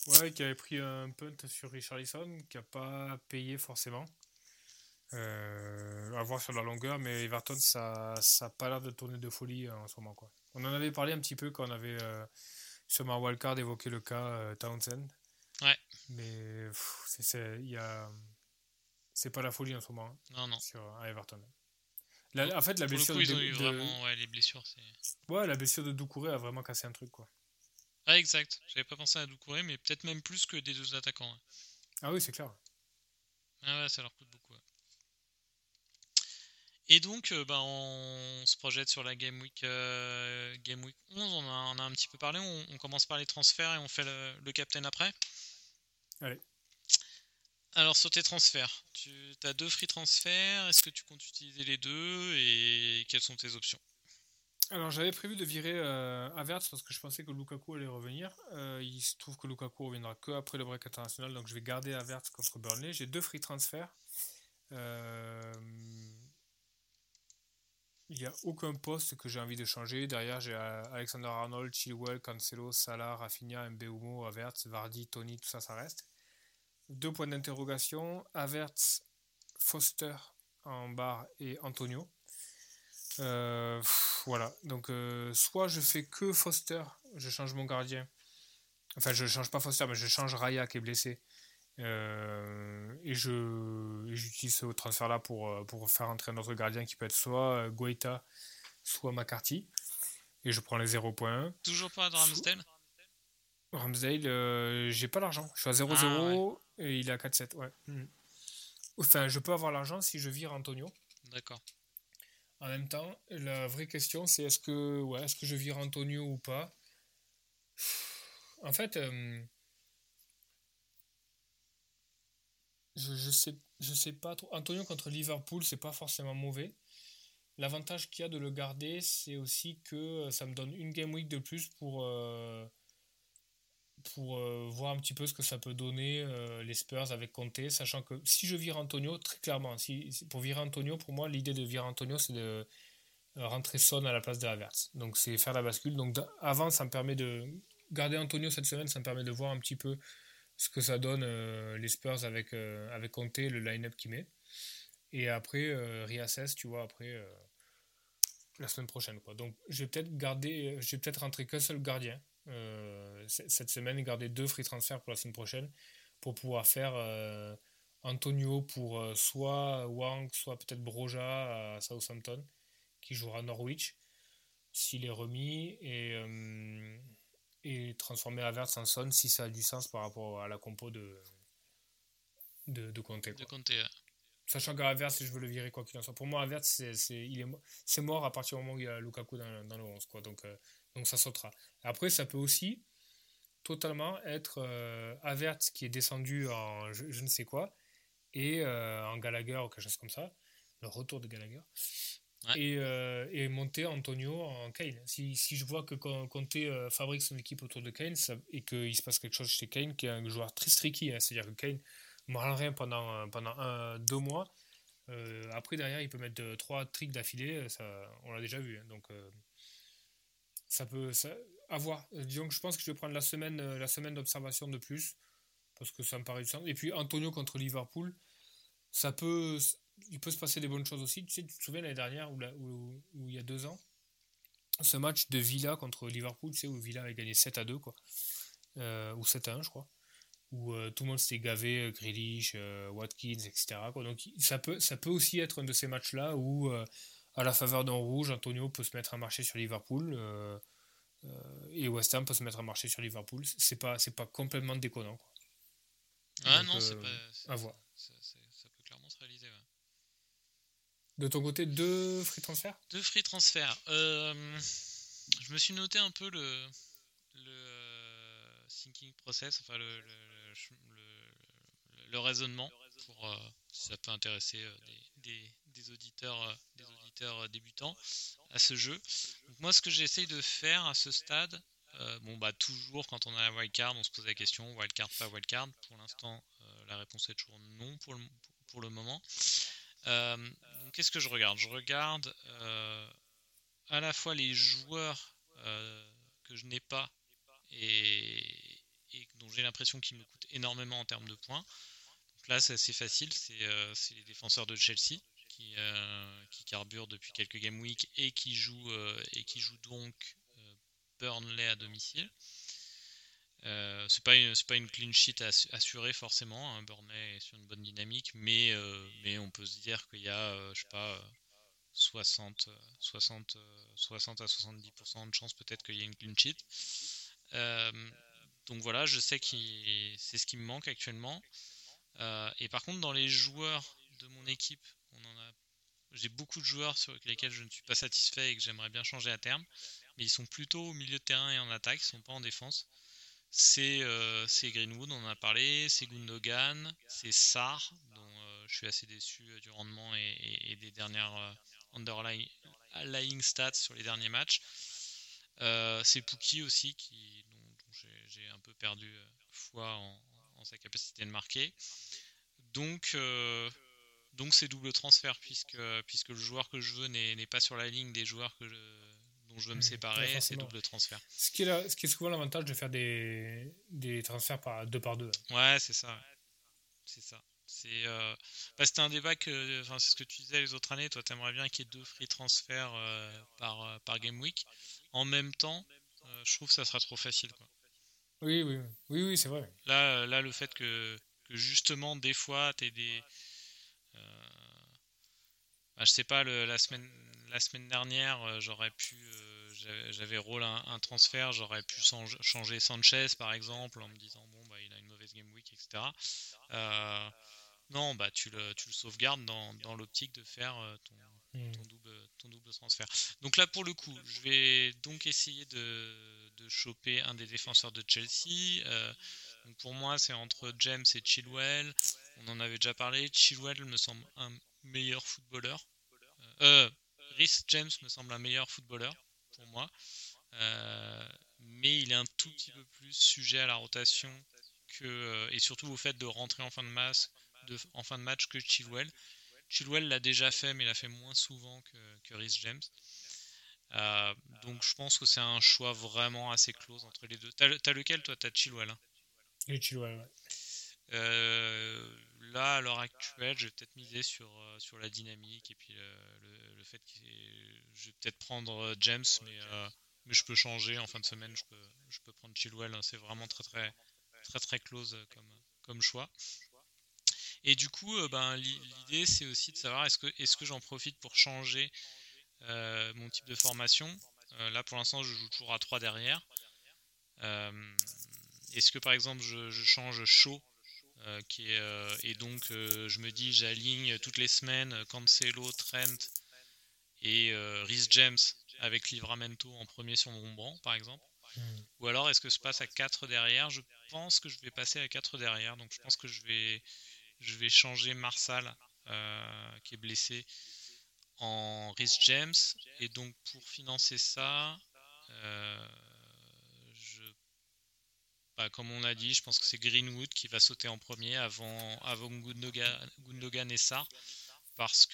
Ouais, qui avait pris un punt sur Richarlison, qui n'a pas payé forcément. Euh, à voir sur la longueur, mais Everton, ça n'a pas l'air de tourner de folie euh, en ce moment. Quoi. On en avait parlé un petit peu quand on avait euh, sur ma wildcard évoqué le cas euh, Townsend. Ouais. Mais c'est pas la folie en ce moment. Hein, non, non. Sur, à Everton. en fait, la blessure de, ils ont eu vraiment, ouais, les blessures, Ouais, la blessure de Doucouré a vraiment cassé un truc, quoi. Ah, exact. J'avais pas pensé à Doucouré, mais peut-être même plus que des deux attaquants. Hein. Ah oui, c'est clair. Ah ouais, ça leur coûte beaucoup. Et donc, ben, on se projette sur la Game Week, Game Week 11. On en a, un petit peu parlé. On, commence par les transferts et on fait le, le captain après. Allez. Alors sur tes transferts, tu as deux free transferts, est-ce que tu comptes utiliser les deux et quelles sont tes options? Alors j'avais prévu de virer euh, Averts parce que je pensais que Lukaku allait revenir. Euh, il se trouve que Lukaku reviendra que après le break international, donc je vais garder Averts contre Burnley. J'ai deux free transferts. Euh, il n'y a aucun poste que j'ai envie de changer. Derrière, j'ai Alexander Arnold, Chilwell, Cancelo, Salah, Rafinha, Mbeumo, Averts, Vardy, Tony, tout ça, ça reste. Deux points d'interrogation. Averts, Foster en barre et Antonio. Euh, voilà. Donc, euh, soit je fais que Foster, je change mon gardien. Enfin, je change pas Foster, mais je change Raya qui est blessé. Euh, et je j'utilise ce transfert là pour, pour faire entrer un autre gardien qui peut être soit Guaita, soit McCarthy. Et je prends les 0.1. Toujours pas de Ramsdale? Ramsdale, j'ai pas l'argent. Je suis à 0-0. Et il est à 4-7, ouais. Mm. Enfin, je peux avoir l'argent si je vire Antonio. D'accord. En même temps, la vraie question, c'est est-ce que, je vire Antonio ou pas? En fait, euh, je, je, sais, pas trop. Antonio contre Liverpool, c'est pas forcément mauvais. L'avantage qu'il y a de le garder, c'est aussi que ça me donne une game week de plus pour. Euh, pour euh, voir un petit peu ce que ça peut donner euh, les Spurs avec Conte, sachant que si je vire Antonio, très clairement, si, pour virer Antonio, pour moi, l'idée de virer Antonio, c'est de euh, rentrer Son à la place de Havertz. Donc c'est faire la bascule. Donc avant, ça me permet de garder Antonio cette semaine, ça me permet de voir un petit peu ce que ça donne les Spurs avec, avec Conte, le line-up qu'il met. Et après, réassess, tu vois, après la semaine prochaine. Quoi. Donc je vais peut-être garder, je vais peut-être rentrer qu'un seul gardien euh, cette semaine et garder deux free transferts pour la semaine prochaine pour pouvoir faire euh, Antonio pour euh, soit Wang, soit peut-être Broja à Southampton qui jouera Norwich s'il est remis et, et transformer Havertz en Son si ça a du sens par rapport à la compo de, de, de Conte. De Sachant qu'Avertz, si je veux le virer quoi qu'il en soit. Pour moi, Havertz, c'est, il est, mort à partir du moment où il y a Lukaku dans, dans le 11. Quoi. Donc, donc ça sautera. Après, ça peut aussi totalement être euh, qui est descendu en je, ne sais quoi et euh, en Gallagher ou quelque chose comme ça, le retour de Gallagher. Et, euh, et, monter Antonio en Kane. Si, si je vois que Conte euh, fabrique son équipe autour de Kane et qu'il se passe quelque chose chez Kane, qui est un joueur très tricky, hein, c'est-à-dire que Kane ne rien pendant, pendant un, deux mois, après derrière il peut mettre trois tricks d'affilée, on l'a déjà vu. Hein, donc ça peut avoir. Disons que je pense que je vais prendre la semaine, euh, la semaine d'observation de plus parce que ça me paraît du sens. Et puis Antonio contre Liverpool, ça peut, il peut se passer des bonnes choses aussi. Tu sais, tu te souviens l'année dernière ou, il y a deux ans, ce match de Villa contre Liverpool, tu sais, où Villa avait gagné 7 à 2 quoi, euh, ou 7 à 1 je crois, où euh, tout le monde s'était gavé, Grealish, Watkins, etc. Donc ça peut, ça peut aussi être un de ces matchs là où à la faveur d'un rouge, Antonio peut se mettre à marcher sur Liverpool euh, euh, et West Ham peut se mettre à marcher sur Liverpool. C'est pas, c'est pas complètement déconnant. Quoi. Ah non, c'est euh, pas. À voir. Ça, peut clairement se réaliser. De ton côté, deux free transferts? Deux free transferts. je me suis noté un peu le, le thinking process, enfin le, le, le raisonnement pour si ça peut intéresser des, des euh, des auditeurs euh, débutants à ce jeu. moi, ce que j'essaye de faire à ce stade, euh, bon bah toujours quand on a la wildcard, on se pose la question wildcard pas wildcard. Pour l'instant, la réponse est toujours non pour le, moment. qu'est-ce que je regarde? Je regarde à la fois les joueurs que je n'ai pas et, et dont j'ai l'impression qu'ils me coûtent énormément en termes de points. Donc là, c'est assez facile, c'est les défenseurs de Chelsea qui, euh, qui carbure depuis quelques game week et qui joue, euh, et qui joue donc euh, Burnley à domicile. Euh, c'est pas une, pas une clean sheet assurée forcément. Hein. Burnley est sur une bonne dynamique, mais, mais on peut se dire qu'il y a, je sais pas, 60, 60, 60 à 70% de chance peut-être qu'il y ait une clean sheet. donc voilà, je sais que c'est ce qui me manque actuellement. et par contre, dans les joueurs de mon équipe j'ai beaucoup de joueurs sur lesquels je ne suis pas satisfait et que j'aimerais bien changer à terme, mais ils sont plutôt au milieu de terrain et en attaque, ils sont pas en défense. C'est Greenwood, on en a parlé, c'est Gundogan, c'est Sar, dont je suis assez déçu du rendement et, des dernières underlying stats sur les derniers matchs. c'est Pookie aussi, dont, j'ai un peu perdu foi en, sa capacité de marquer. Donc, donc c'est double transfert puisque, puisque le joueur que je veux n'est pas sur la ligne des joueurs que dont je veux me séparer, c'est double transfert. Ce qui est, ce qui est souvent l'avantage de faire des, des transferts par deux par deux. Ouais, c'est ça. C'est ça. C'est euh, bah, c'était un débat que, enfin, c'est ce que tu disais les autres années. Toi, t'aimerais bien qu'il y ait deux free transferts euh, par, euh, par game week. En même temps, je trouve que ça sera trop facile. Quoi. Oui, oui, oui, oui, c'est vrai. Là, là, le fait que, que justement, des fois, t'es des bah, je sais pas, la, semaine, la semaine dernière, euh, j'aurais pu. Euh, j'avais rôle un, transfert, j'aurais pu changer Sanchez par exemple en me disant bon bah il a une mauvaise game week etc. Euh, non bah tu le, tu le sauvegardes dans, dans l'optique de faire ton, hmm. ton, double, ton double transfert. Donc là pour le coup je vais donc essayer de, de choper un des défenseurs de Chelsea. donc pour moi c'est entre James et Chilwell. On en avait déjà parlé. Chilwell me semble un meilleur footballeur. Euh, Rhys James me semble un meilleur footballeur pour moi. Euh, mais il est un tout petit peu plus sujet à la rotation que, euh, et surtout au fait de rentrer en fin de, match que Chilwell. Chilwell l'a déjà fait, mais l'a fait moins souvent que, Rhys James. donc je pense que c'est un choix vraiment assez close entre les deux. T'as, as lequel toi? T'as Chilwell hein? Chilwell. Euh, là, à l'heure actuelle, je vais peut-être miser sur, euh, sur la dynamique et puis le, le fait que je vais peut-être prendre euh, James, mais, mais je peux changer en fin de semaine. Je peux, je peux prendre Chilwell. Hein. c'est vraiment très très très très close comme, comme choix. Et du coup, ben, l'idée c'est aussi de savoir est-ce que, est que j'en profite pour changer mon type de formation? là, pour l'instant, je joue toujours à 3 derrière. est-ce que par exemple je, je change chaud euh, qui est, euh, et donc euh, je me dis j'aligne toutes les semaines Cancelo, Trent et Rhys James avec Livramento en premier sur mon banc par exemple. Hmm. Ou alors est-ce que je passe à 4 derrière? Je pense que je vais passer à 4 derrière, donc je pense que je vais, je vais changer Marsal qui est blessé en Rhys James et donc pour financer ça bah, comme on a dit, je pense que c'est Greenwood qui va sauter en premier avant, avant Gundogan, et Sarr parce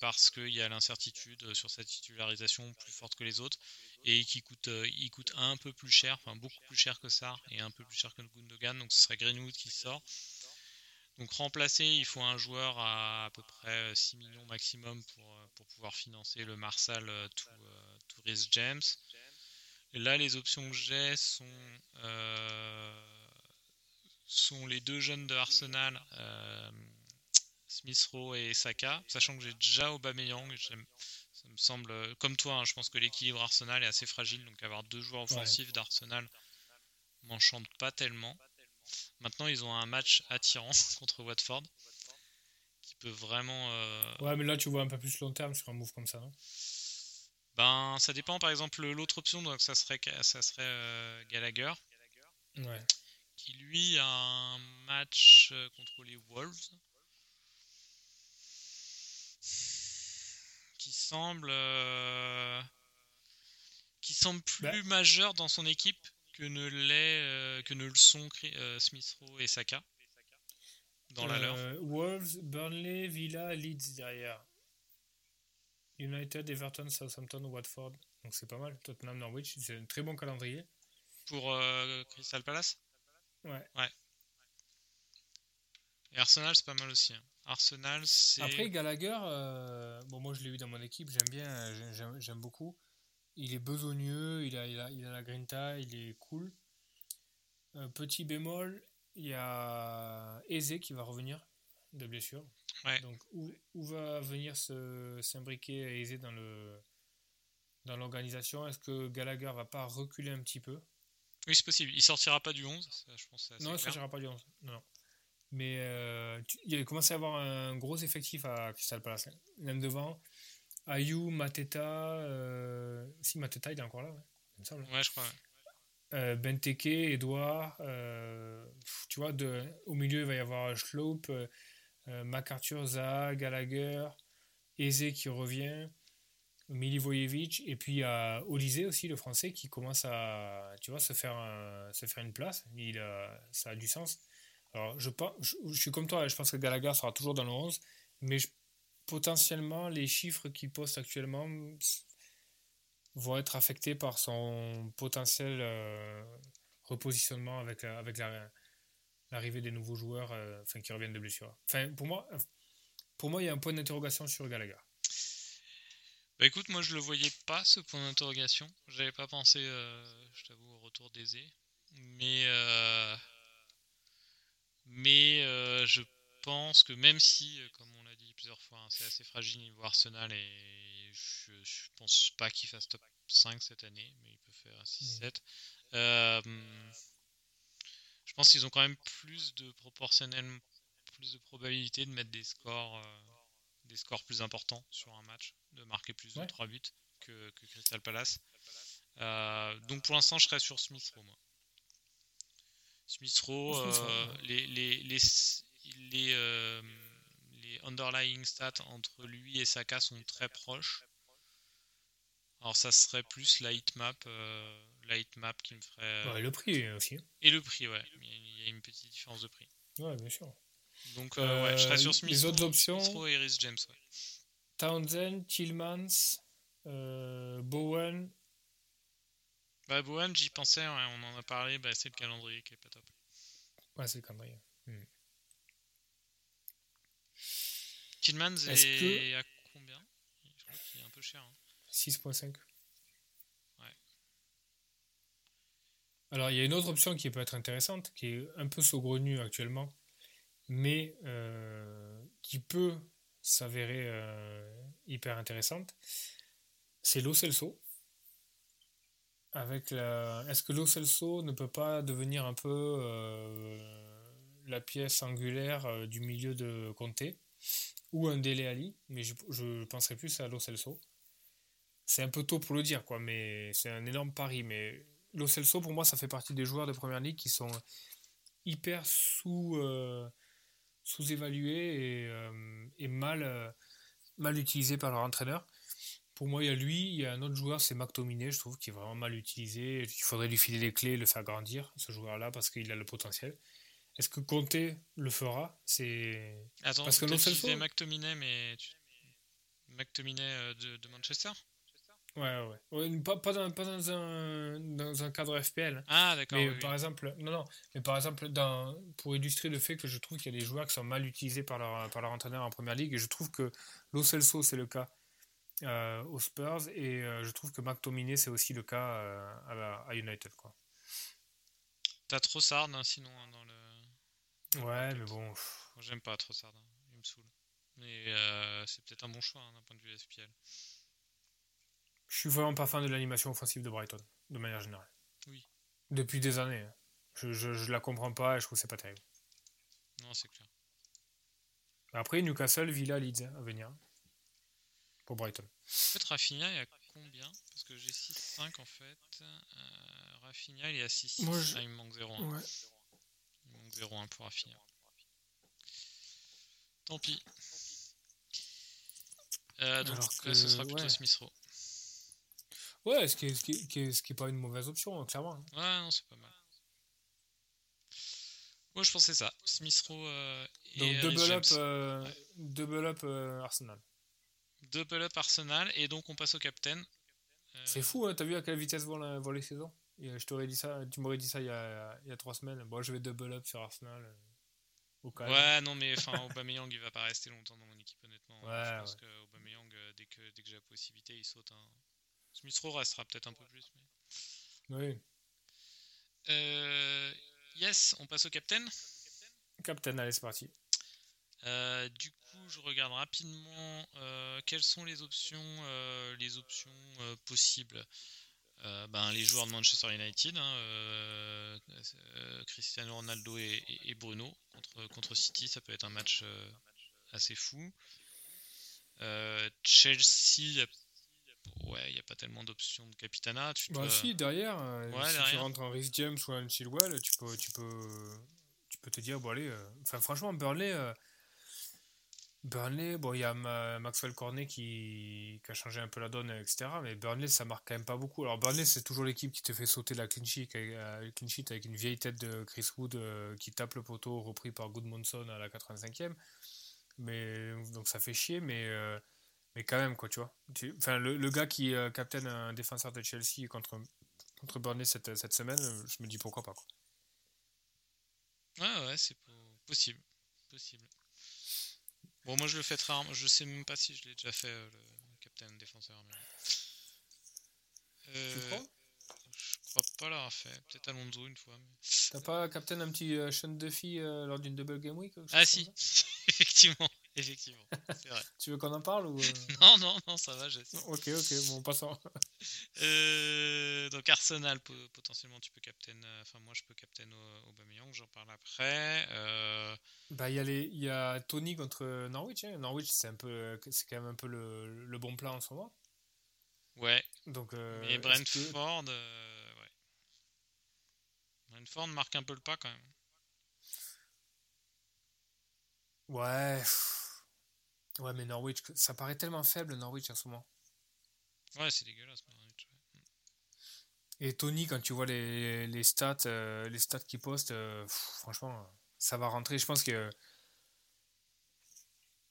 parce qu'il y a l'incertitude sur sa titularisation plus forte que les autres et qui coûte il coûte un peu plus cher, beaucoup plus cher que Sarr et un peu plus cher que Gundogan, donc ce serait Greenwood qui sort. Donc remplacer, il faut un joueur à à peu près 6 millions maximum pour, pour pouvoir financer le Marsal euh, tout, euh, tout Là, les options que j'ai sont, euh, sont les deux jeunes de Arsenal, euh, Smith Rowe et Saka, sachant que j'ai déjà Aubameyang. Ça me semble, comme toi, hein, je pense que l'équilibre Arsenal est assez fragile, donc avoir deux joueurs offensifs d'Arsenal m'enchante pas tellement. Maintenant, ils ont un match attirant contre Watford qui peut vraiment. Euh, ouais, mais là, tu vois un peu plus long terme sur un move comme ça. Ben, ça dépend. Par exemple, l'autre option, donc ça serait, ça serait euh, Gallagher. Qui lui a un match euh, contre les Wolves. Qui semble. Euh, qui semble plus bah. majeur dans son équipe que ne, l'est, que ne le sont Smith Rowe et Saka. Dans la leur. Wolves, Burnley, Villa, Leeds derrière. United, Everton, Southampton, Watford. Donc c'est pas mal. Tottenham, Norwich, c'est un très bon calendrier. Pour euh, Crystal Palace? Ouais. Ouais. Et Arsenal, c'est pas mal aussi. Hein. Arsenal, c'est. Après, Gallagher, euh, bon, moi je l'ai eu dans mon équipe, j'aime bien, j'aime beaucoup. Il est besogneux, il a, il a, il a la grinta, il est cool. Un petit bémol, il y a Eze qui va revenir de blessure. Donc, où, où, va venir s'imbriquer Aizé dans le dans l'organisation? Est-ce que Gallagher va pas reculer un petit peu? Oui, c'est possible. Il sortira pas du 11, je pense. Non, il sortira pas du 11. Non. Mais euh, il a commencé à avoir un gros effectif à Crystal Palace. Même devant, Ayou, Mateta, euh, si Mateta il est encore là, ouais, il me semble. Ouais, je crois. ouais. Euh, Benteke, Edouard, euh, tu vois, de, au milieu il va y avoir Schlope, euh, MacArthur, Zaha, Gallagher, Eze qui revient, Milivojevic, et puis il y a aussi, le français, qui commence à tu vois, se, faire se faire une place. Il a, ça a du sens. Alors, je, je, suis comme toi, je pense que Gallagher sera toujours dans le 11, mais potentiellement, les chiffres qu'il poste actuellement vont être affectés par son potentiel euh, repositionnement avec, avec la- l'arrivée des nouveaux joueurs euh, enfin, qui reviennent de blessure. Enfin, pour moi, pour moi, il y a un point d'interrogation sur Gallagher. Bah écoute, moi je le voyais pas ce point d'interrogation. J'avais pas pensé, euh, je t'avoue, au retour d'Aizé. Mais, euh, mais euh, je pense que même si, euh, comme on l'a dit plusieurs fois, hein, c'est assez fragile niveau Arsenal et je, je pense pas qu'il fasse top 5 cette année, mais il peut faire 6-7. Je pense qu'ils ont quand même plus de proportionnel, plus de probabilité de mettre des scores, euh, des scores plus importants sur un match, de marquer plus de Ouais. 3 buts que, que Crystal Palace. Euh, donc pour l'instant, je serais sur Smith Rowe. moi. Smith Rowe, Smith Rowe, euh, les, les, les, les, les underlying stats entre lui et Saka sont très proches. Alors ça serait plus la heatmap, euh, la heatmap qui me ferait... Ouais, le prix aussi. Et le prix, ouais. Il y a une petite différence de prix. Ouais, bien sûr. Donc euh, ouais, je serais sur Euh, Smith les autres options- et James, ouais. Townsend, Tillmans, euh, Bowen. Bah Bowen, j'y pensais, ouais, on en a parlé, bah, c'est le calendrier qui est pas top. Ouais, c'est le calendrier. Tillmans Est-ce est que- à combien? Je crois qu'il est un peu cher. hein. 6.5. Alors, il y a une autre option qui peut être intéressante, qui est un peu saugrenue actuellement, mais euh, qui peut s'avérer euh, hyper intéressante. C'est Lo Celso. Avec la... Est-ce que Celso ne peut pas devenir un peu euh, la pièce angulaire du milieu de Comté ou un Dele Ali, mais je, je penserais plus à Celso c'est un peu tôt pour le dire, quoi, mais c'est un énorme pari. Mais Lo Celso, pour moi, ça fait partie des joueurs de première ligue qui sont hyper sous, euh, sous-évalués et, euh, et mal, euh, mal utilisés par leur entraîneur. Pour moi, il y a lui, il y a un autre joueur, c'est McTominay, je trouve, qui est vraiment mal utilisé. Il faudrait lui filer les clés, le faire grandir, ce joueur-là, parce qu'il a le potentiel. Est-ce que Conte le fera? C'est Attends, Parce que Lo Celso- McTominay, mais tu... McTominay de, de Manchester? Ouais, ouais. pas, pas, dans, pas dans, un, dans un cadre FPL. Ah d'accord. Mais oui, par oui. exemple, non, non, mais par exemple, dans, pour illustrer le fait que je trouve qu'il y a des joueurs qui sont mal utilisés par leur, par leur entraîneur en première ligue, et je trouve que Lo Celso, c'est le cas euh, aux Spurs, et euh, je trouve que McTominay, c'est aussi le cas euh, à, la- à United. Quoi. T'as Trossard hein, sinon hein, dans le. Ouais, mais bon, J'aime pas Trossard, hein, il me saoule. Mais c'est peut-être un bon choix hein, d'un point de vue SPL. Je suis vraiment pas fan de l'animation offensive de Brighton, de manière générale. Oui. Depuis des années. hein. Je, je, je la comprends pas et je trouve que c'est pas terrible. Non, c'est clair. Après, Newcastle, Villa, Leeds hein, à venir. Pour Brighton. En fait, Rafinha, il y a combien? Parce que j'ai 6-5 en fait. Euh, Rafinha, il est à 6 Moi, je- Ah, il me manque 0 Ouais. Il me manque 0-1 pour Rafinha. Tant pis. Euh, donc, euh, ce que, sera plutôt ouais. Smith Rowe. Ouais, ce qui est, ce qui est, qui est- ce qui est pas une mauvaise option, hein, clairement. Ouais, non, c'est pas mal. Moi, je pensais ça. Smith Rowe euh, et Donc Rhys double up, euh, Ouais. double up euh, Arsenal. Double up Arsenal et donc on passe au captain. Euh, C'est fou, hein, t'as vu à quelle vitesse vont, la- vont les saisons? Et, euh, Je t'aurais dit ça, tu m'aurais dit ça il y, a, il y a trois semaines. Bon, je vais double up sur Arsenal. euh, au calme. Ouais, non, mais enfin, Aubameyang, il va pas rester longtemps dans mon équipe, honnêtement. Ouais, je pense ouais. que Aubameyang, euh, dès que, dès que j'ai la possibilité, il saute. hein. Smith Rowe restera peut-être un peu plus. Mais... Oui. Euh, yes, on passe au captain. Captain, allez, c'est parti. Euh, du coup, je regarde rapidement euh, quelles sont les options, les options possibles. Ben, les joueurs de Manchester United, hein, Cristiano Ronaldo et, et- et Bruno contre, contre City, ça peut être un match assez fou. Chelsea. Ouais, il n'y a pas tellement d'options de capitana. Tu bah dois- si, derrière, euh, Ouais, si tu derrière. rentres en Rhys James ou un Chilwell, tu peux, tu peux, tu peux te dire, bon allez, euh, enfin franchement, Burnley, euh, Burnley, bon, il y a Ma- Maxwell Cornet qui, qui a changé un peu la donne, etc. Mais Burnley, ça marque quand même pas beaucoup. Alors Burnley, c'est toujours l'équipe qui te fait sauter la clean sheet, avec, clean sheet avec une vieille tête de Chris Wood qui tape le poteau, repris par Goodmanson à la 85e. Mais, donc ça fait chier, mais, euh, mais quand même, quoi, tu vois. Tu- Enfin, le, le gars qui euh, captaine un défenseur de Chelsea contre, contre Burnley cette, cette semaine, euh, je me dis pourquoi pas, quoi. Ouais, ouais, c'est po- possible. Possible. Bon, moi je le fais très rarement. Je sais même pas si je l'ai déjà fait, euh, le captain défenseur. mais- Tu Euh, crois? Je crois pas l'avoir fait. Peut-être Alonso une fois. mais- T'as pas captain un petit euh, Sean Duffy euh, lors d'une double game week Ah si, effectivement. Effectivement. C'est vrai. Tu veux qu'on en parle ou euh Non, non, non, ça va, j'essaie. Ok, ok, bon, passons. Euh, donc Arsenal, po- potentiellement tu peux captain. euh, Enfin, moi je peux captain au- Aubameyang, j'en parle après. Euh, Bah, il y, a les- il y a Tony contre Norwich. hein. Norwich, c'est un peu, c'est quand même un peu le, le bon plan en ce moment. ouais, Donc, euh, que- Brentford, ouais. Brentford marque un peu le pas quand même. Ouais. pff. Ouais, mais Norwich, ça paraît tellement faible, Norwich, en ce moment. Ouais, c'est dégueulasse. Norwich, ouais. Et Tony, quand tu vois les, les stats, euh, les stats qu'il poste, euh, pff, franchement, ça va rentrer. Je pense que.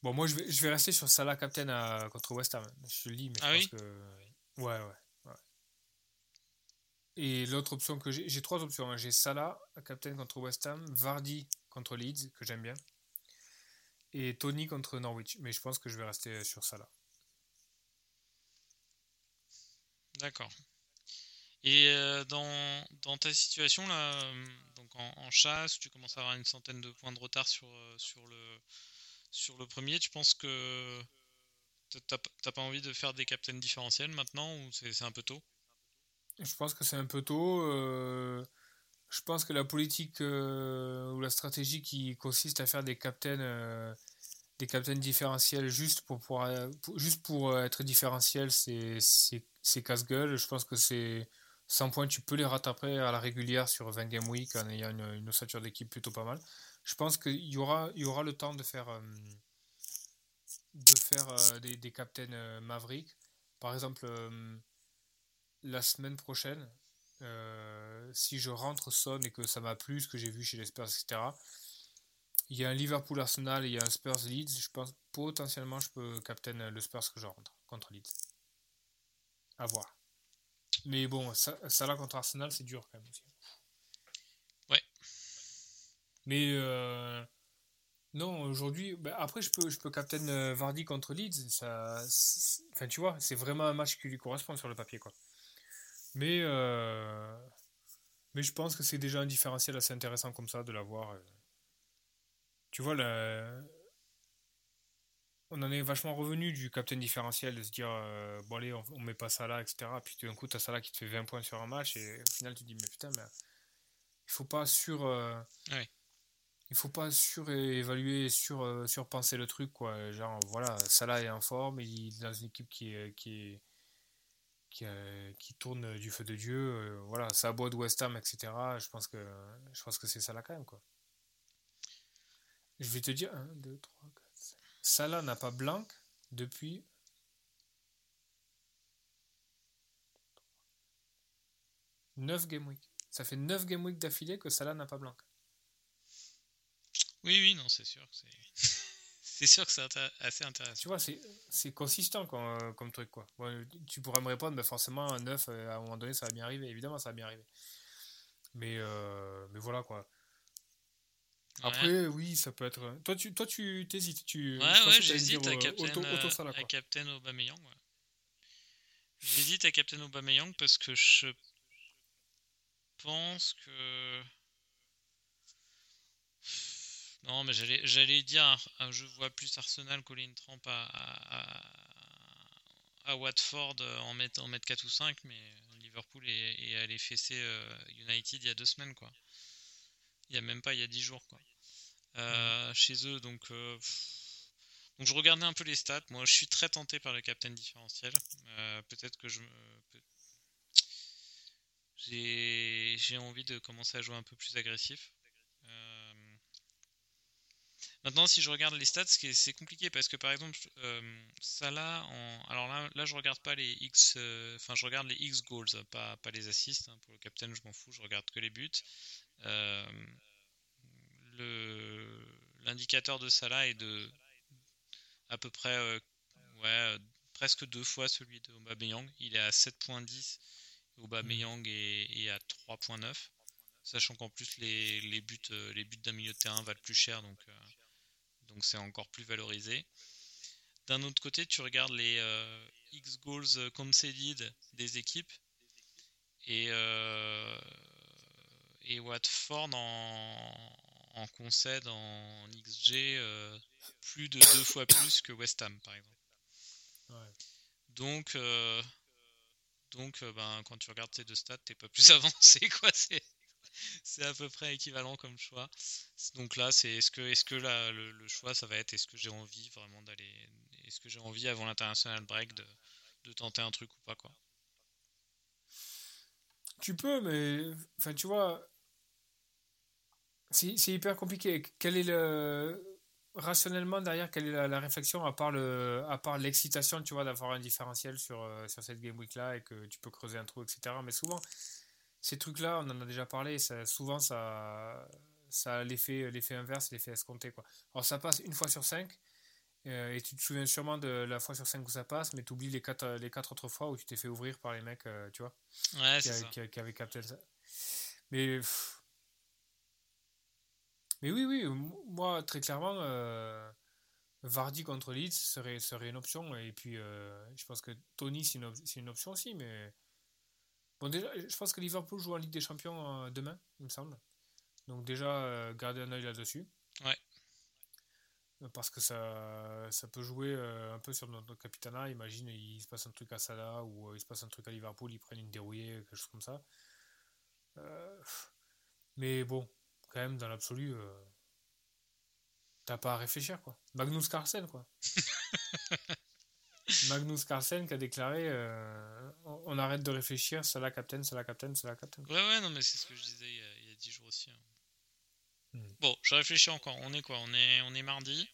Bon, moi, je vais, je vais rester sur Salah captain à- contre West Ham. Je le dis, mais je Ah pense oui que. Ouais, ouais, ouais. Et l'autre option que j'ai, j'ai trois options. hein. J'ai Salah captain contre West Ham, Vardy contre Leeds, que j'aime bien, et Tony contre Norwich. Mais je pense que je vais rester sur Salah. D'accord. Et euh, dans, dans ta situation là, euh, donc en, en chasse, tu commences à avoir une centaine de points de retard sur, euh, sur, le, sur le premier, tu penses que t'as- pas envie de faire des captains différentiels maintenant ou c'est c'est un peu tôt? Je pense que c'est un peu tôt. euh, je pense que la politique euh, ou la stratégie qui consiste à faire des captains, euh, des captains différentiels juste pour, pouvoir, juste pour euh, être différentiel, c'est casse-gueule. Je pense que c'est 100 points, tu peux les rattraper à la régulière sur 20 game week en ayant une, ossature d'équipe plutôt pas mal. Je pense qu'il y aura, y aura le temps de faire, de faire des, des captains Maverick. Par exemple, la semaine prochaine, euh, si je rentre Son et que ça m'a plu, ce que j'ai vu chez les Spurs, etc., il y a un Liverpool Arsenal et il y a un Spurs Leeds. Je pense potentiellement je peux captain le Spurs que je rentre contre Leeds. À voir. Mais bon, ça, ça là contre Arsenal, c'est dur quand même aussi. Ouais. Mais euh, non, aujourd'hui, bah, après je peux, je peux captain euh, Vardy contre Leeds. Ça, enfin, tu vois, c'est vraiment un match qui lui correspond sur le papier, quoi. Mais, euh, mais je pense que c'est déjà un différentiel assez intéressant comme ça de l'avoir. euh. Tu vois, la- on en est vachement revenu du captain différentiel, de se dire, euh, bon allez, on, on met pas ça là, etc. Puis tout d'un coup, tu as ça là qui te fait 20 points sur un match, et au final, tu te dis, mais putain, mais il faut pas sur. euh, Ouais. Il faut pas surévaluer, sur, surpenser le truc, quoi. Genre, voilà, Salah est en forme, il est dans une équipe qui est, qui est, qui, euh, qui tourne du feu de Dieu. euh, voilà, ça beau de West Ham, etc. Je pense que, c'est Salah quand même, quoi. Je vais te dire, 1, 2, 3, 4, 5. Salah n'a pas blanc depuis. Neuf game week. Ça fait 9 game week d'affilée que Salah n'a pas blanc. Oui, oui, non, c'est sûr. C'est c'est sûr que c'est intér- assez intéressant. Tu vois, c'est c'est consistant comme, euh, comme truc, quoi. Bon, tu pourrais me répondre, mais forcément, un 9, euh, à un moment donné, ça va bien arriver. Évidemment, ça va bien arriver. Mais, euh, mais voilà, quoi. Ouais. Après, oui, ça peut être. Toi, tu toi, tu t'hésites. Tu... Ouais, ouais, j'hésite à euh, captain, Auto, euh, auto Salah, à captain Aubameyang. Ouais. J'hésite à captain Aubameyang parce que je pense que non, mais j'allais dire euh, je vois plus Arsenal coller une trempe à, à, Watford en mettre en mettre 4 ou 5 mais Liverpool est, est allé fesser euh, United il y a deux semaines quoi. Il y a même pas il y a 10 jours quoi. Euh, chez eux donc euh, Donc je regardais un peu les stats. Moi, je suis très tenté par le captain différentiel. Euh, peut-être que je j'ai envie de commencer à jouer un peu plus agressif. Euh, maintenant, si je regarde les stats, c'est compliqué parce que par exemple, euh, ça là, en... alors là, là, je regarde pas les X, enfin, je regarde les X goals, pas, pas les assists. Hein. Pour le captain, je m'en fous, je regarde que les buts. L'indicateur de Salah est de à peu près euh, ouais, euh, presque deux fois celui de Aubameyang. Il est à 7.10 Aubameyang mm. est, est à 3.9. Sachant qu'en plus les, les, buts, euh, les buts d'un milieu de terrain valent plus cher, donc donc c'est encore plus valorisé. D'un autre côté, tu regardes les X goals conceded des équipes et, et Watford en, en concède en XG plus de deux fois plus que West Ham, par exemple. Donc, euh, donc euh, ben, quand tu regardes ces deux stats, t'es pas plus avancé, quoi. C'est, c'est à peu près équivalent comme choix. Donc là, c'est est-ce que, est-ce que là, le, choix, ça va être est-ce que j'ai envie vraiment d'aller, est-ce que j'ai envie avant l'international break de, de tenter un truc ou pas, quoi. Tu peux, mais enfin, tu vois, c'est hyper compliqué. Quel est le rationnellement derrière, quelle est la, réflexion à part le, à part l'excitation, tu vois, d'avoir un différentiel sur, euh, sur cette game week là et que tu peux creuser un trou, etc. Mais souvent, ces trucs-là, on en a déjà parlé, ça, souvent ça, ça a l'effet, l'effet inverse, l'effet escompté, quoi. Alors ça passe une fois sur cinq. Euh, et tu te souviens sûrement de la fois sur cinq où ça passe, mais tu oublies les quatre, les quatre autres fois où tu t'es fait ouvrir par les mecs, euh, tu vois, ouais, qui, qui, avaient capté ça. Mais mais oui, oui, moi, très clairement, euh, Vardy contre Leeds serait, serait une option. Et puis, je pense que Tony, c'est une, une, option aussi. Mais bon, déjà, je pense que Liverpool joue en Ligue des Champions euh, demain, il me semble. Donc, déjà, garder un œil là-dessus. Ouais. Parce que ça, ça peut jouer un peu sur notre capitanat. Imagine, il se passe un truc à Salah ou il se passe un truc à Liverpool, ils prennent une dérouillée, quelque chose comme ça. mais bon, quand même, dans l'absolu, euh, t'as pas à réfléchir, quoi. Magnus Carlsen, quoi. Magnus Carlsen qui a déclaré euh, on arrête de réfléchir, c'est la captain, c'est la captain, c'est la captain. Ouais, ouais, non, mais c'est ce que je disais il y a, 10 jours aussi. Hein. Hmm. Bon, je réfléchis encore. On est quoi? On est, on est mardi.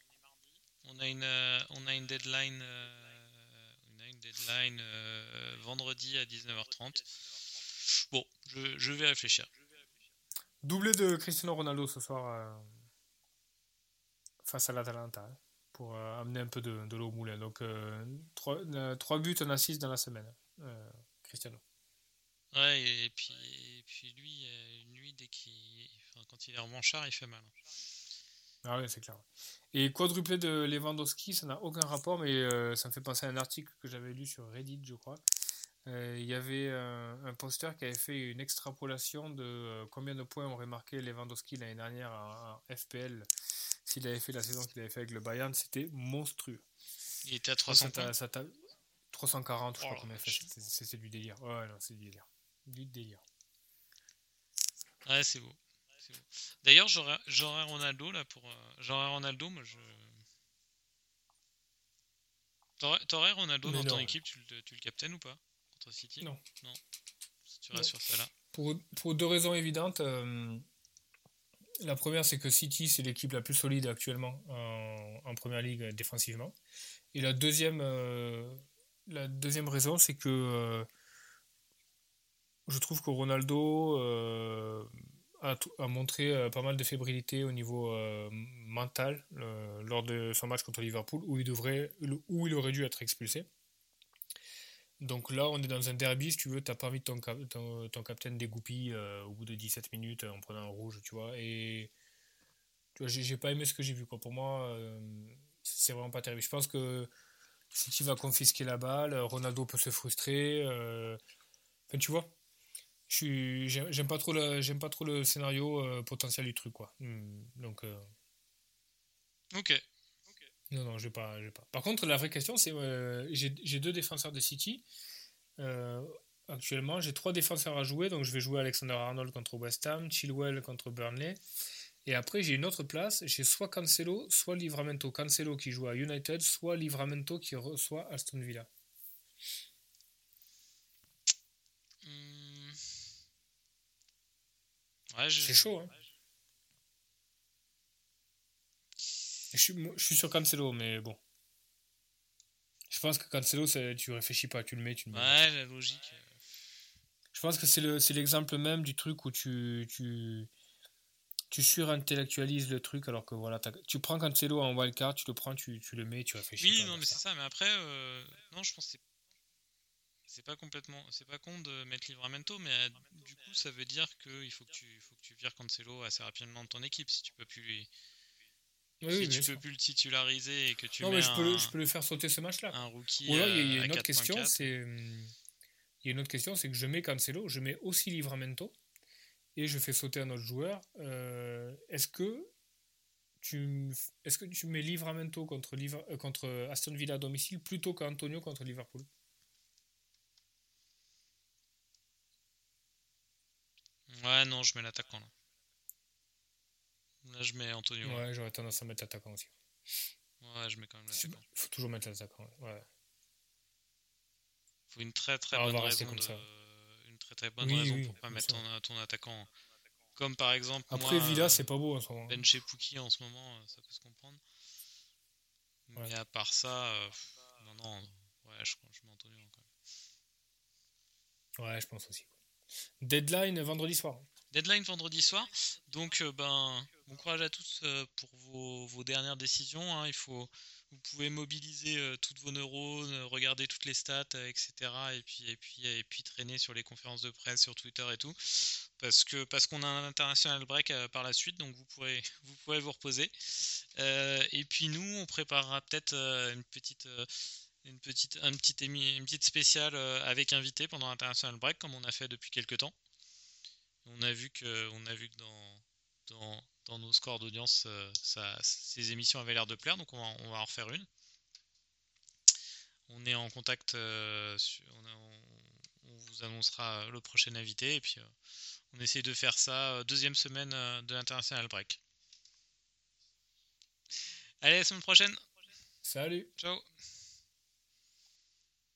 On a une, euh, on a une deadline, on a une deadline vendredi à 19h30. Bon, je, je vais réfléchir. Doublé de Cristiano Ronaldo ce soir euh, face à l'Atalanta hein, pour euh, amener un peu de, de l'eau au moulin. Donc, euh, trois, buts, en assise dans la semaine, Cristiano. Ouais, et puis, et puis lui, lui dès qu'il, enfin, quand il est revanchard, il fait mal. Ah oui, c'est clair. Et quadruplé de Lewandowski, ça n'a aucun rapport, mais ça me fait penser à un article que j'avais lu sur Reddit, je crois, euh, il y avait un, poster qui avait fait une extrapolation de euh, combien de points aurait marqué Lewandowski l'année dernière en, FPL s'il avait fait la saison qu'il avait fait avec le Bayern, c'était monstrueux. Il était à 300 340, je crois qu'on a fait. C'est du délire. Ouais, non, c'est du délire. Du délire. Ouais, c'est beau. D'ailleurs, j'aurais Ronaldo là pour. Euh, j'aurais Ronaldo, moi je. T'aurais Ronaldo dans ton équipe, tu le, tu le captaines ou pas City? Non. Non. tu celle-là. Pour, pour, deux raisons évidentes. Euh, la première, c'est que City, c'est l'équipe la plus solide actuellement en, en, première ligue défensivement. Et la deuxième, euh, la deuxième raison, c'est que euh, je trouve que Ronaldo a, a, montré pas mal de fébrilité au niveau mental lors de son match contre Liverpool, où il, devrait, où il aurait dû être expulsé. Donc là, on est dans un derby, si tu veux, t'as pas envie ton, ton, ton capitaine dégoupille euh, au bout de 17 minutes en prenant un rouge, tu vois. Et tu vois, j'ai pas aimé ce que j'ai vu, quoi. Pour moi, euh, c'est vraiment pas terrible. Je pense que si tu vas confisquer la balle, Ronaldo peut se frustrer. Euh, enfin, tu vois, j'aime pas, trop pas trop le scénario potentiel du truc, quoi. Hmm, donc. Ok. Non, non, je vais pas, pas. Par contre, la vraie question, c'est euh, j'ai deux défenseurs de City. Euh, actuellement, j'ai trois défenseurs à jouer. Donc, je vais jouer Alexander Arnold contre West Ham, Chilwell contre Burnley Et après, j'ai une autre place. J'ai soit Cancelo, soit Livramento. Cancelo qui joue à United, soit Livramento qui reçoit Aston Villa. Hmm. Ouais, je- C'est chaud, hein. Je suis, moi, je suis sur Cancelo, mais bon. Je pense que Cancelo, c'est- tu réfléchis pas, tu le mets, tu le mets. Ouais, la logique. euh, Je pense que c'est le- c'est l'exemple même du truc où tu, tu, tu surintellectualises le truc alors que voilà, tu prends Cancelo en wildcard, tu le prends, tu, tu le mets, tu réfléchis Oui, pas. non, mais c'est ça. Mais après, euh, non, je pense que c'est pas complètement, c'est pas con de mettre Livramento, mais euh, du coup, ça veut dire que il faut que tu, faut que tu vires Cancelo assez rapidement de ton équipe si tu peux plus lui, Oui, si tu peux sûr. plus le titulariser et que tu Non, mets mais je peux, le, je peux le faire sauter ce match-là. un rookie Ou alors, il y a- y euh, a une autre question, 4.4. c'est. hum, Il y a une autre question, c'est que je mets Cancelo, je mets aussi Livramento, et je fais sauter un autre joueur. Euh, est-ce que tu est-ce que tu mets Livramento contre, euh, contre Aston Villa à domicile plutôt qu'Antonio contre Liverpool? Ouais, non, je mets l'attaquant là. Là, je mets Antonio. Ouais, Ouais, j'aurais tendance à mettre l'attaquant aussi. je mets quand même Il l'attaquant. faut toujours mettre l'attaquant. ouais. faut une très très Ah, on bonne va raison comme de- ça. une très très bonne Oui, raison oui, pour pas mettre ton, ton attaquant comme par exemple Après, moi, Villa, c'est pas beau en ce moment. Ben chez Pookie en ce moment euh, ça peut se comprendre mais Ouais. à part ça euh, non non ouais je, je mets Antonio quand même Ouais, je pense aussi. Deadline vendredi soir. Deadline vendredi soir donc euh, ben bon courage à tous euh, pour vos, vos dernières décisions hein. il faut vous pouvez mobiliser euh, toutes vos neurones, regarder toutes les stats, etc. Et puis, et, puis, puis traîner sur les conférences de presse, sur Twitter et tout. Parce que parce qu'on a un international break par la suite, donc vous pourrez vous, reposer. Et puis nous, on préparera peut-être une petite... une petite, un petit une petite spéciale avec invité pendant l'international break comme on a fait depuis quelques temps. On a vu que, on a vu que dans, dans, dans nos scores d'audience, euh, ça- ces émissions avaient l'air de plaire, donc on va, on va en refaire une. On est en contact, euh, sur- on, a- on- on vous annoncera le prochain invité, et puis euh, on essaie de faire ça euh, deuxième semaine euh, de l'international break. Allez, à la semaine prochaine, Salut ciao